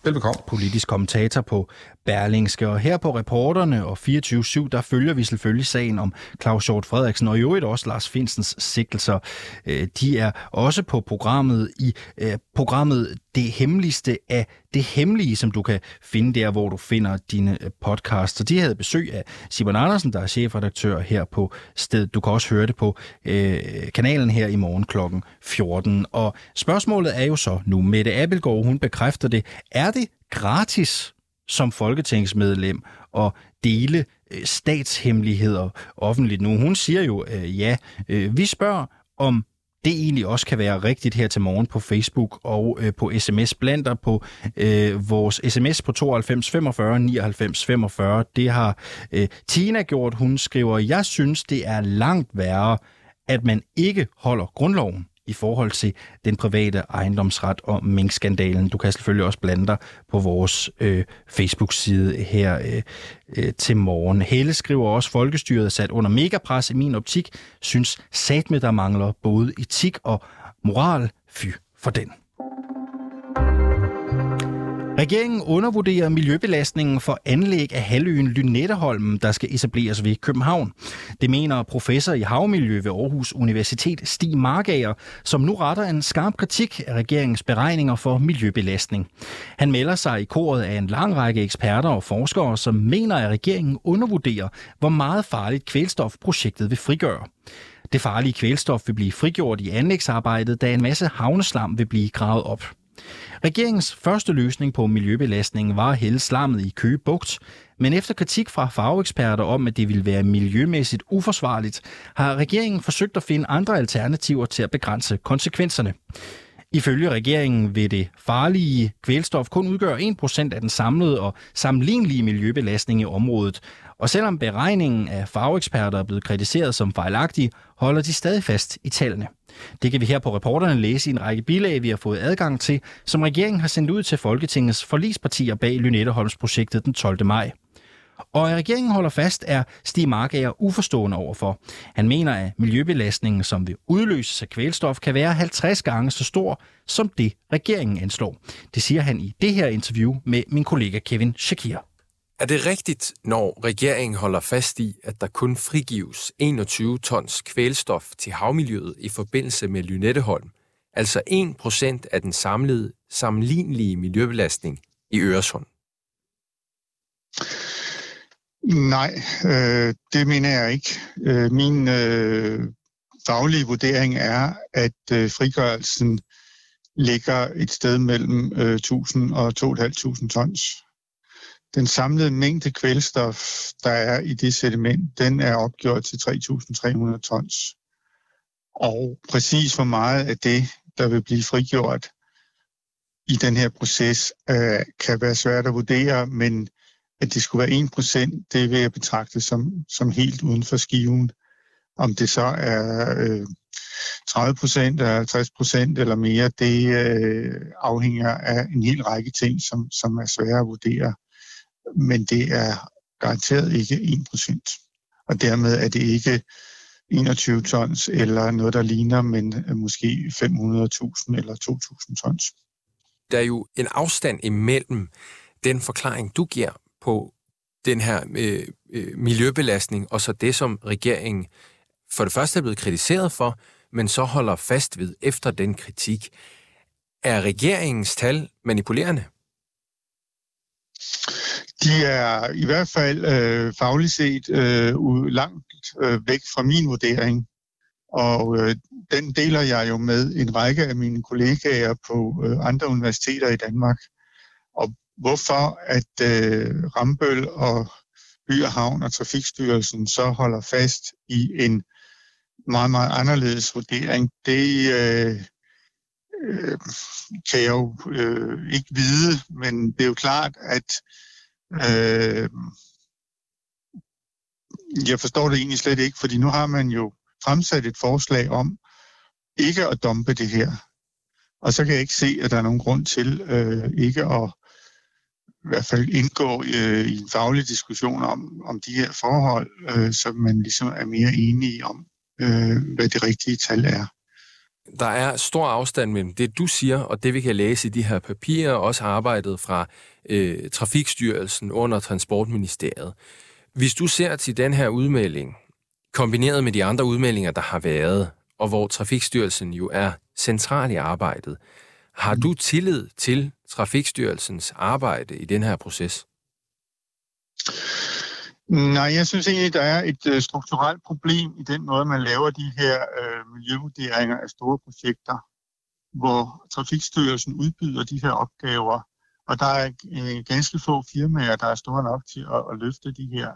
Velbekomme. Politisk kommentator på Berlingske. Og her på reporterne og 24-7, der følger vi selvfølgelig sagen om Claus Hjort Frederiksen, og i øvrigt også Lars Finsens sigtelser. Øh, de er også på programmet i øh, programmet Det Hemmeligste af det Hemmelige, som du kan finde der, hvor du finder dine øh, podcasts. Og de havde besøg af Simon Andersen, der er chefredaktør her på stedet. Du kan også høre det på øh, kanalen her i morgen kl. 14. Og spørgsmålet er jo så nu, Mette Abelgaard, hun bekræfter det. Er det gratis som folketingsmedlem at dele øh, statshemmeligheder offentligt nu. Hun siger jo, øh, ja, øh, vi spørger, om det egentlig også kan være rigtigt her til morgen på Facebook og øh, på sms blandt dig på øh, vores sms på 92 45 99 45. Det har øh, Tina gjort. Hun skriver, jeg synes, det er langt værre, at man ikke holder grundloven i forhold til den private ejendomsret og minkskandalen. Du kan selvfølgelig også blande dig på vores øh, Facebook-side her øh, øh, til morgen. Helle skriver også, folkestyret er sat under megapres i min optik. Synes satme, der mangler både etik og moral. Fy for den. Regeringen undervurderer miljøbelastningen for anlæg af halvøen Lynetteholmen, der skal etableres ved København. Det mener professor i havmiljø ved Aarhus Universitet Stig Margager, som nu retter en skarp kritik af regeringens beregninger for miljøbelastning. Han melder sig i koret af en lang række eksperter og forskere, som mener, at regeringen undervurderer, hvor meget farligt kvælstof projektet vil frigøre. Det farlige kvælstof vil blive frigjort i anlægsarbejdet, da en masse havneslam vil blive gravet op. Regeringens første løsning på miljøbelastningen var at hælde slammet i Køge Bugt, men efter kritik fra fageksperter om, at det ville være miljømæssigt uforsvarligt, har regeringen forsøgt at finde andre alternativer til at begrænse konsekvenserne. Ifølge regeringen vil det farlige kvælstof kun udgøre 1% af den samlede og sammenlignelige miljøbelastning i området. Og selvom beregningen af fageksperter er blevet kritiseret som fejlagtig, holder de stadig fast i tallene. Det kan vi her på reporterne læse i en række bilag, vi har fået adgang til, som regeringen har sendt ud til Folketingets forlispartier bag Lynetteholmsprojektet den 12. maj. Og regeringen holder fast, er Stig Markager uforstående overfor. Han mener, at miljøbelastningen, som vil udløses af kvælstof, kan være 50 gange så stor, som det regeringen anslår. Det siger han i det her interview med min kollega Kevin Shakir. Er det rigtigt, når regeringen holder fast i, at der kun frigives 21 tons kvælstof til havmiljøet i forbindelse med Lynetteholm, altså 1% af den samlede sammenlignelige miljøbelastning i Øresund? Nej, øh, det mener jeg ikke. Øh, min øh, faglige vurdering er, at øh, frigørelsen ligger et sted mellem øh, 1000 og 2.500 tons. Den samlede mængde kvælstof, der er i det sediment, den er opgjort til 3.300 tons. Og præcis hvor meget af det, der vil blive frigjort i den her proces, øh, kan være svært at vurdere, men at det skulle være 1%, det vil jeg betragte som, som helt uden for skiven. Om det så er øh, 30 procent, 50 procent eller mere, det øh, afhænger af en hel række ting, som, som er svære at vurdere. Men det er garanteret ikke 1%. Og dermed er det ikke 21 tons eller noget, der ligner, men måske 500.000 eller 2.000 tons. Der er jo en afstand imellem den forklaring, du giver på den her øh, øh, miljøbelastning, og så det, som regeringen for det første er blevet kritiseret for, men så holder fast ved efter den kritik. Er regeringens tal manipulerende? De er i hvert fald øh, fagligt set øh, langt øh, væk fra min vurdering. Og øh, den deler jeg jo med en række af mine kollegaer på øh, andre universiteter i Danmark. Og hvorfor at øh, Rambøl og By og Havn og Trafikstyrelsen så holder fast i en meget, meget anderledes vurdering, det øh, øh, kan jeg jo øh, ikke vide, men det er jo klart, at Mhm. øh, jeg forstår det egentlig slet ikke, fordi nu har man jo fremsat et forslag om ikke at dumpe det her. Og så kan jeg ikke se, at der er nogen grund til øh, ikke at i hvert fald indgå øh, i en faglig diskussion om, om de her forhold, øh, så man ligesom er mere enige om, øh, hvad det rigtige tal er. Der er stor afstand mellem det, du siger, og det, vi kan læse i de her papirer, og også arbejdet fra øh, Trafikstyrelsen under Transportministeriet. Hvis du ser til den her udmelding, kombineret med de andre udmeldinger, der har været, og hvor Trafikstyrelsen jo er central i arbejdet, har du tillid til Trafikstyrelsens arbejde i den her proces? Nej, jeg synes egentlig, der er et øh, strukturelt problem i den måde, man laver de her øh, miljøvurderinger af store projekter, hvor Trafikstyrelsen udbyder de her opgaver, og der er øh, ganske få firmaer, der er store nok til at, at løfte de her.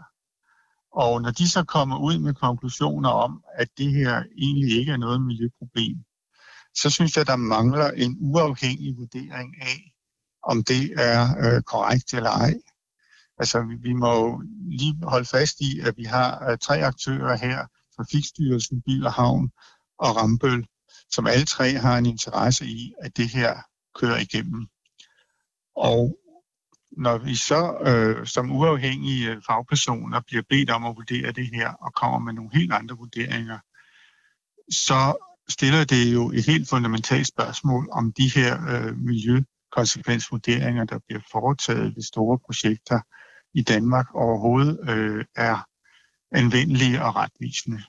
Og når de så kommer ud med konklusioner om, at det her egentlig ikke er noget miljøproblem, så synes jeg, der mangler en uafhængig vurdering af, om det er øh, korrekt eller ej. Altså, vi, må jo lige holde fast i, at vi har øh, tre aktører her, Trafikstyrelsen, Bil og Havn og Rambøl, som alle tre har en interesse i, at det her kører igennem. Og når vi så øh, som uafhængige øh, fagpersoner bliver bedt om at vurdere det her og kommer med nogle helt andre vurderinger, så stiller det jo et helt fundamentalt spørgsmål om de her øh, miljøkonsekvensvurderinger, der bliver foretaget ved store projekter, i Danmark overhovedet øh, er anvendelige og retvisende.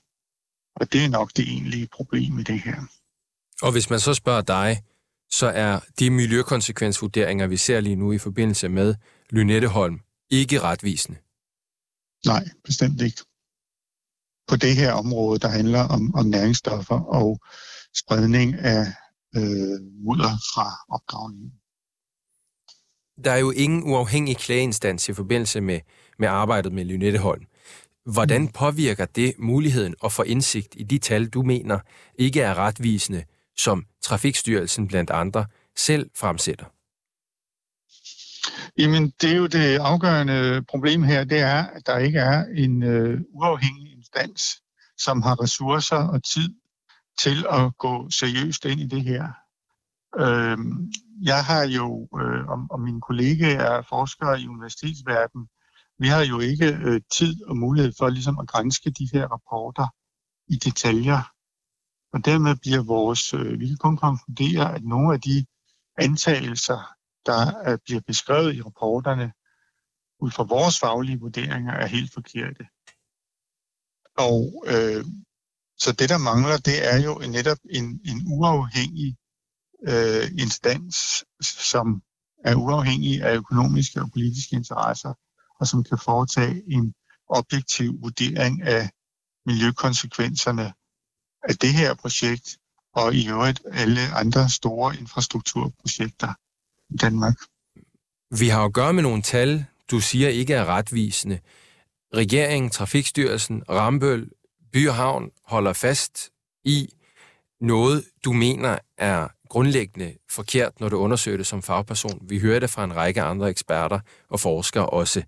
Og det er nok det egentlige problem i det her. Og hvis man så spørger dig, så er de miljøkonsekvensvurderinger, vi ser lige nu i forbindelse med Lynetteholm, ikke retvisende? Nej, bestemt ikke. På det her område, der handler om, om næringsstoffer og spredning af øh, mudder fra opgravningen der er jo ingen uafhængig klageinstans i forbindelse med, med arbejdet med Lynetteholm. Hvordan mm. påvirker det muligheden at få indsigt i de tal, du mener ikke er retvisende, som Trafikstyrelsen blandt andre selv fremsætter? Jamen, det er jo det afgørende problem her, det er, at der ikke er en øh, uafhængig instans, som har ressourcer og tid til at gå seriøst ind i det her. Øh, jeg har jo, øh, og, og mine kollegaer er forskere i universitetsverdenen, vi har jo ikke øh, tid og mulighed for ligesom at grænske de her rapporter i detaljer. Og dermed bliver vores, øh, vi kan kun konkludere, at nogle af de antagelser, der øh, bliver beskrevet i rapporterne, ud fra vores faglige vurderinger, er helt forkerte. Og øh, så det, der mangler, det er jo netop en, en uafhængig øh, instans, som er uafhængig af økonomiske og politiske interesser, og som kan foretage en objektiv vurdering af miljøkonsekvenserne af det her projekt, og i øvrigt alle andre store infrastrukturprojekter i Danmark. Vi har at gøre med nogle tal, du siger ikke er retvisende. Regeringen, Trafikstyrelsen, Rambøl, By og Havn holder fast i noget, du mener er grundlæggende forkert, når du undersøger det som fagperson. Vi hører det fra en række andre eksperter og forskere også.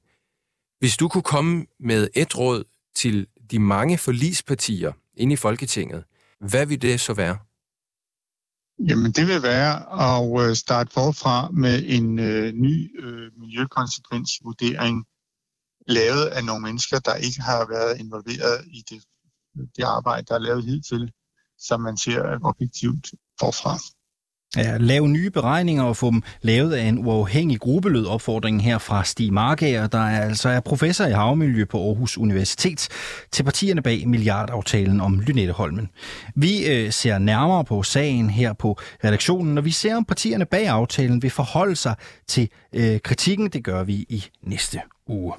Hvis du kunne komme med et råd til de mange forlispartier inde i Folketinget, hvad vil det så være? Jamen, det vil være at øh, starte forfra med en øh, ny øh, miljøkonsekvensvurdering, lavet af nogle mennesker, der ikke har været involveret i det, det arbejde, der er lavet hidtil, som man ser objektivt forfra. Ja, lave nye beregninger og få dem lavet af en uafhængig gruppe, lød opfordringen her fra Stig Markager, der er altså er professor i havmiljø på Aarhus Universitet, til partierne bag milliardaftalen om Lynetteholmen. Vi øh, ser nærmere på sagen her på redaktionen, og vi ser, om partierne bag aftalen vil forholde sig til øh, kritikken. Det gør vi i næste uge.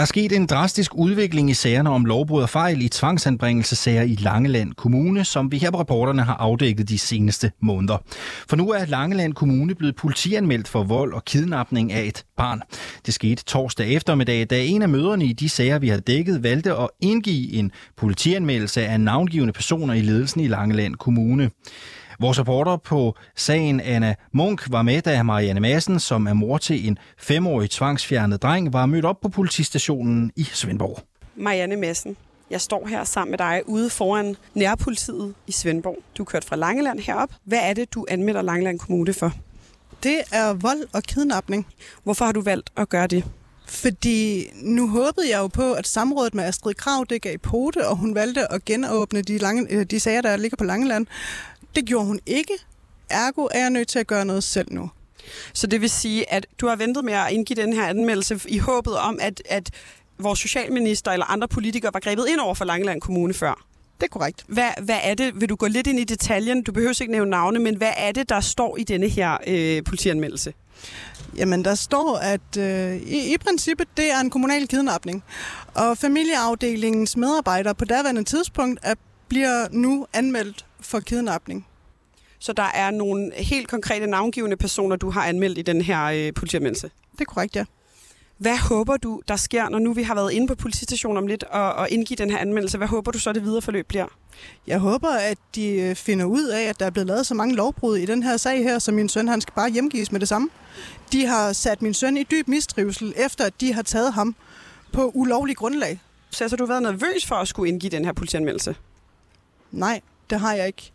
Der er sket en drastisk udvikling i sagerne om lovbrud og fejl i tvangsanbringelsesager i Langeland Kommune, som vi her på reporterne har afdækket de seneste måneder. For nu er Langeland Kommune blevet politianmeldt for vold og kidnapning af et barn. Det skete torsdag eftermiddag, da en af møderne i de sager, vi har dækket, valgte at indgive en politianmeldelse af navngivende personer i ledelsen i Langeland Kommune. Vores reporter på sagen, Anna Munk, var med, da Marianne Madsen, som er mor til en femårig tvangsfjernet dreng, var mødt op på politistationen i Svendborg. Marianne Madsen, jeg står her sammen med dig ude foran nærpolitiet i Svendborg. Du er kørt fra Langeland herop. Hvad er det, du anmelder Langeland Kommune for? Det er vold og kidnapning. Hvorfor har du valgt at gøre det? Fordi nu håbede jeg jo på, at samrådet med Astrid Krav, det gav pote, og hun valgte at genåbne de, lange, øh, de sager, der ligger på Langeland. Det gjorde hun ikke. Ergo er jeg nødt til at gøre noget selv nu. Så det vil sige, at du har ventet med at indgive den her anmeldelse i håbet om, at, at vores socialminister eller andre politikere var grebet ind over for Langeland Kommune før? Det er korrekt. Hvad, hvad er det? Vil du gå lidt ind i detaljen? Du behøver ikke nævne navne, men hvad er det, der står i denne her øh, politianmeldelse? Jamen, der står, at øh, i, i princippet, det er en kommunal kidnapning. Og familieafdelingens medarbejdere på daværende tidspunkt er, bliver nu anmeldt for kidnapning. Så der er nogle helt konkrete navngivende personer, du har anmeldt i den her øh, politianmeldelse? Det er korrekt, ja. Hvad håber du, der sker, når nu vi har været inde på politistationen om lidt og, og indgive den her anmeldelse? Hvad håber du så, det videre forløb bliver? Jeg håber, at de øh, finder ud af, at der er blevet lavet så mange lovbrud i den her sag her, så min søn han skal bare hjemgives med det samme. De har sat min søn i dyb mistrivsel, efter at de har taget ham på ulovlig grundlag. Så altså, du har været nervøs for at skulle indgive den her politianmeldelse? Nej, det har jeg ikke.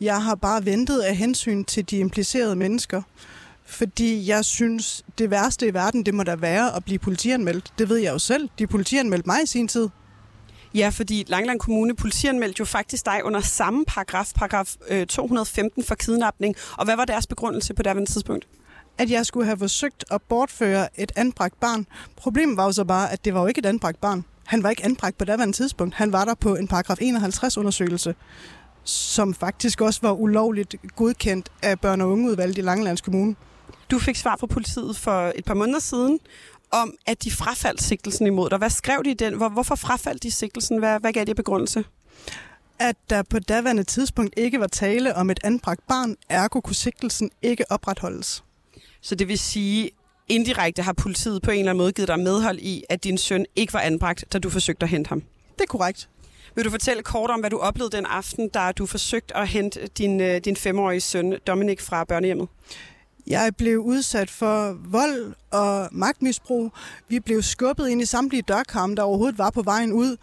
Jeg har bare ventet af hensyn til de implicerede mennesker. Fordi jeg synes, det værste i verden, det må da være at blive politianmeldt. Det ved jeg jo selv. De politianmeldte mig i sin tid. Ja, fordi Langland Kommune politianmeldte jo faktisk dig under samme paragraf, paragraf øh, 215 for kidnapning. Og hvad var deres begrundelse på daværende tidspunkt? At jeg skulle have forsøgt at bortføre et anbragt barn. Problemet var jo så bare, at det var jo ikke et anbragt barn. Han var ikke anbragt på daværende tidspunkt. Han var der på en paragraf 51-undersøgelse, som faktisk også var ulovligt godkendt af børne- og ungeudvalget i Langelands Kommune. Du fik svar fra politiet for et par måneder siden, om at de frafaldt sigtelsen imod dig. Hvad skrev de i den? Hvor, hvorfor frafaldt de sigtelsen? Hvad, hvad gav de begrundelse? At der på daværende tidspunkt ikke var tale om et anbragt barn, ergo kunne sigtelsen ikke opretholdes. Så det vil sige, indirekte har politiet på en eller anden måde givet dig medhold i, at din søn ikke var anbragt, da du forsøgte at hente ham? Det er korrekt. Vil du fortælle kort om, hvad du oplevede den aften, da du forsøgte at hente din, øh, din femårige søn Dominik fra børnehjemmet? Jeg blev udsat for vold og magtmisbrug. Vi blev skubbet ind i samtlige dørkarme, der overhovedet var på vejen ud.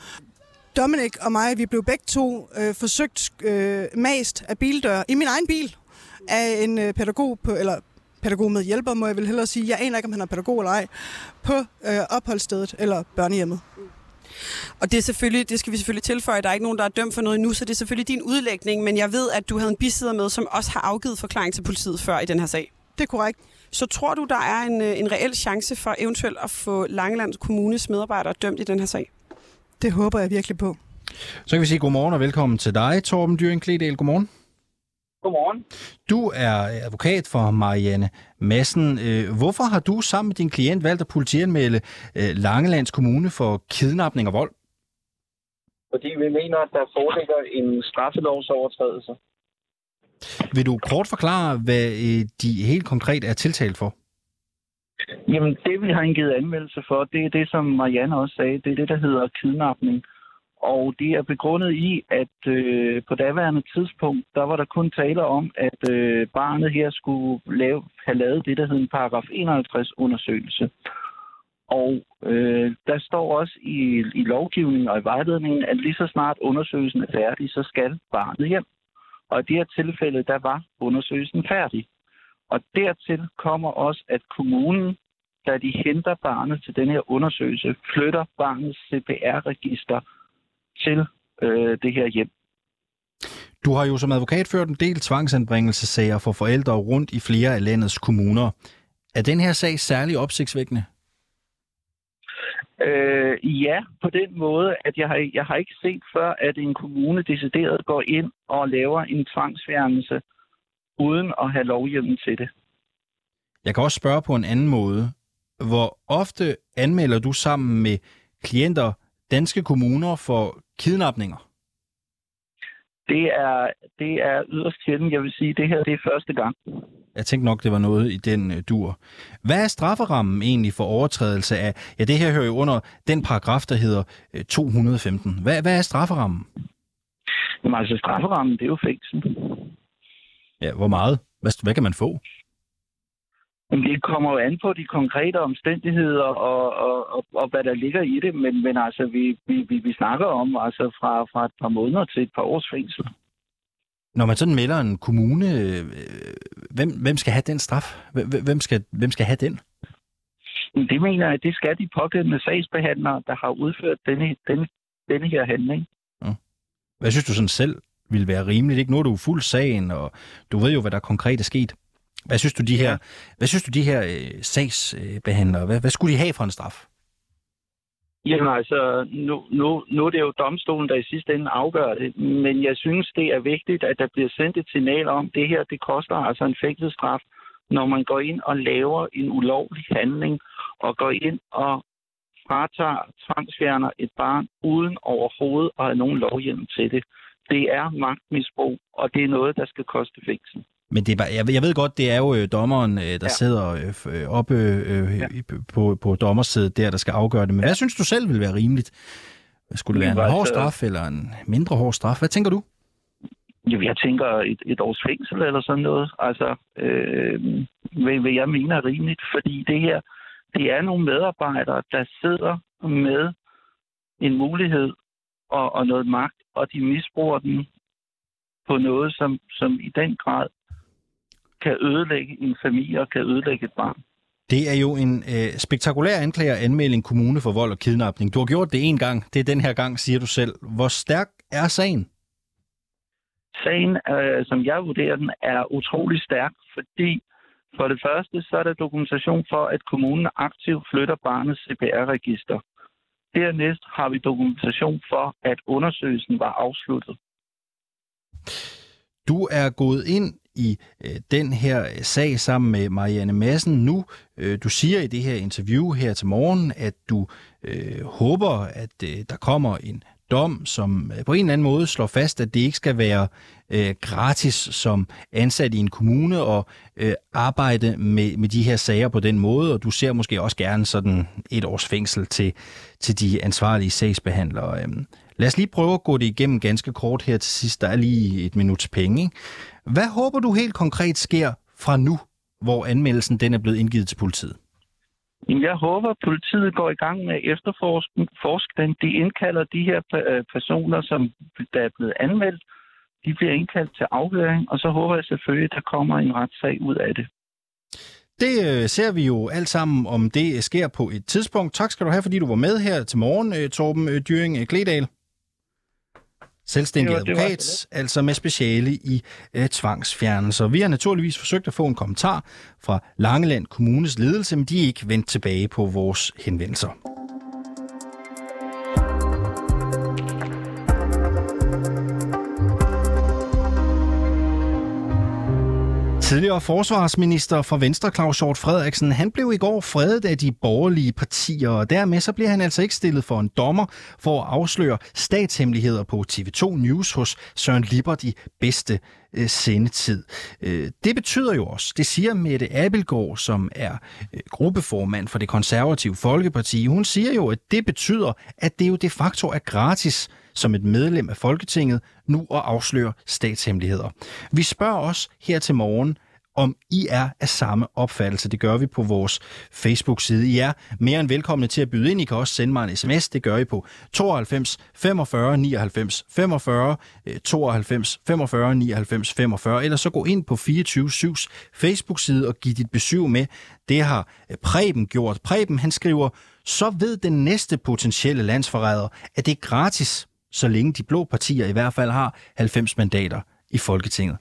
Dominik og mig, vi blev begge to øh, forsøgt øh, mast af bildør i min egen bil af en øh, pædagog på, eller pædagog med hjælper, må jeg vel hellere sige. Jeg aner ikke, om han er pædagog eller ej, på øh, opholdsstedet eller børnehjemmet. Og det, er selvfølgelig, det skal vi selvfølgelig tilføje. Der er ikke nogen, der er dømt for noget nu, så det er selvfølgelig din udlægning. Men jeg ved, at du havde en bisidder med, som også har afgivet forklaring til politiet før i den her sag. Det er korrekt. Så tror du, der er en, øh, en reel chance for eventuelt at få Langeland Kommunes medarbejdere dømt i den her sag? Det håber jeg virkelig på. Så kan vi sige godmorgen og velkommen til dig, Torben Dyring Kledal. Godmorgen. Godmorgen. Du er advokat for Marianne Massen. Øh, hvorfor har du sammen med din klient valgt at politianmelde øh, Langelands Kommune for kidnapning og vold? Fordi vi mener, at der foreligger en straffelovsovertrædelse. Vil du kort forklare, hvad øh, de helt konkret er tiltalt for? Jamen, det vi har indgivet anmeldelse for, det er det, som Marianne også sagde, det er det, der hedder kidnapning. Og det er begrundet i, at øh, på daværende tidspunkt, der var der kun tale om, at øh, barnet her skulle lave, have lavet det, der hedder en paragraf 51 undersøgelse. Og øh, der står også i, i lovgivningen og i vejledningen, at lige så snart undersøgelsen er færdig, så skal barnet hjem. Og i det her tilfælde, der var undersøgelsen færdig. Og dertil kommer også, at kommunen, da de henter barnet til den her undersøgelse, flytter barnets CPR-register til øh, det her hjem. Du har jo som advokat ført en del tvangsanbringelsesager for forældre rundt i flere af landets kommuner. Er den her sag særlig opsigtsvækkende? Øh, ja, på den måde, at jeg har, jeg har ikke set før, at en kommune decideret går ind og laver en tvangsfjernelse, uden at have lovhjemmel til det. Jeg kan også spørge på en anden måde. Hvor ofte anmelder du sammen med klienter danske kommuner for kidnapninger? Det er, det er yderst sjældent. Jeg vil sige, det her det er første gang. Jeg tænkte nok, det var noget i den uh, dur. Hvad er strafferammen egentlig for overtrædelse af... Ja, det her hører jo under den paragraf, der hedder uh, 215. Hvad, hvad er strafferammen? Jamen altså, strafferammen, det er jo fængsel. Ja, hvor meget? Hvad, hvad kan man få? Men det kommer jo an på de konkrete omstændigheder og, og, og, og hvad der ligger i det, men, men altså, vi, vi, vi, vi snakker om altså fra, fra et par måneder til et par års fængsel. Når man sådan melder en kommune, øh, hvem, hvem skal have den straf? Hvem skal, hvem skal have den? Det mener jeg, at det skal de pågældende sagsbehandlere, der har udført denne, denne, denne her handling. Hvad synes du sådan selv ville være rimeligt? Ikke? Nu er du fuld sagen, og du ved jo, hvad der konkret er sket. Hvad synes du, de her, ja. hvad synes du, de her øh, sagsbehandlere, hvad, hvad skulle de have for en straf? Jamen altså, nu, nu, nu er det jo domstolen, der i sidste ende afgør det, men jeg synes, det er vigtigt, at der bliver sendt et signal om, at det her, det koster altså en fængselsstraf, når man går ind og laver en ulovlig handling, og går ind og fratager, tvangsfjerner et barn uden overhovedet at have nogen lovhjem til det. Det er magtmisbrug, og det er noget, der skal koste fængsel. Men det er bare, jeg, jeg ved godt, det er jo øh, dommeren, øh, der ja. sidder øh, oppe øh, ja. på, på dommersædet der, der skal afgøre det. Men ja. hvad synes du selv vil være rimeligt? Skulle det være en hård straf eller en mindre hård straf? Hvad tænker du? Jo, jeg tænker et, et års fængsel eller sådan noget. Altså, øh, hvad, hvad jeg mener er rimeligt, fordi det her, det er nogle medarbejdere, der sidder med en mulighed og, og noget magt, og de misbruger den på noget, som, som i den grad kan ødelægge en familie og kan ødelægge et barn. Det er jo en øh, spektakulær anklage at anmelde en kommune for vold og kidnapning. Du har gjort det en gang. Det er den her gang, siger du selv. Hvor stærk er sagen? Sagen, øh, som jeg vurderer den, er utrolig stærk, fordi for det første, så er der dokumentation for, at kommunen aktivt flytter barnets CPR-register. Dernæst har vi dokumentation for, at undersøgelsen var afsluttet. Du er gået ind i øh, den her øh, sag sammen med Marianne Madsen nu. Øh, du siger i det her interview her til morgen, at du øh, håber, at øh, der kommer en dom, som øh, på en eller anden måde slår fast, at det ikke skal være øh, gratis som ansat i en kommune og øh, arbejde med, med de her sager på den måde, og du ser måske også gerne sådan et års fængsel til, til de ansvarlige sagsbehandlere. Øhm, lad os lige prøve at gå det igennem ganske kort her til sidst. Der er lige et minuts penge. Ikke? Hvad håber du helt konkret sker fra nu, hvor anmeldelsen den er blevet indgivet til politiet? Jeg håber, at politiet går i gang med efterforskning. De indkalder de her øh, personer, som der er blevet anmeldt. De bliver indkaldt til afhøring, og så håber jeg selvfølgelig, at der kommer en retssag ud af det. Det øh, ser vi jo alt sammen, om det sker på et tidspunkt. Tak skal du have, fordi du var med her til morgen, øh, Torben Dyring Kledal. Selvstændig det var, advokat, det var altså med speciale i øh, tvangsfjernelser. Vi har naturligvis forsøgt at få en kommentar fra Langeland Kommunes ledelse, men de er ikke vendt tilbage på vores henvendelser. Tidligere forsvarsminister for Venstre, Claus Hjort Frederiksen, han blev i går fredet af de borgerlige partier, og dermed så bliver han altså ikke stillet for en dommer for at afsløre statshemmeligheder på TV2 News hos Søren Libert i bedste øh, sendetid. Øh, det betyder jo også, det siger Mette Abelgaard, som er øh, gruppeformand for det konservative Folkeparti, hun siger jo, at det betyder, at det jo de facto er gratis som et medlem af Folketinget nu at afsløre statshemmeligheder. Vi spørger os her til morgen, om I er af samme opfattelse. Det gør vi på vores Facebook-side. I er mere end velkomne til at byde ind. I kan også sende mig en sms. Det gør I på 92 45 99 45 92 45 99 45. Eller så gå ind på 24-7's Facebook-side og giv dit besøg med. Det har øh, Preben gjort. Preben han skriver, så ved den næste potentielle landsforræder, at det er gratis så længe de blå partier i hvert fald har 90 mandater i Folketinget.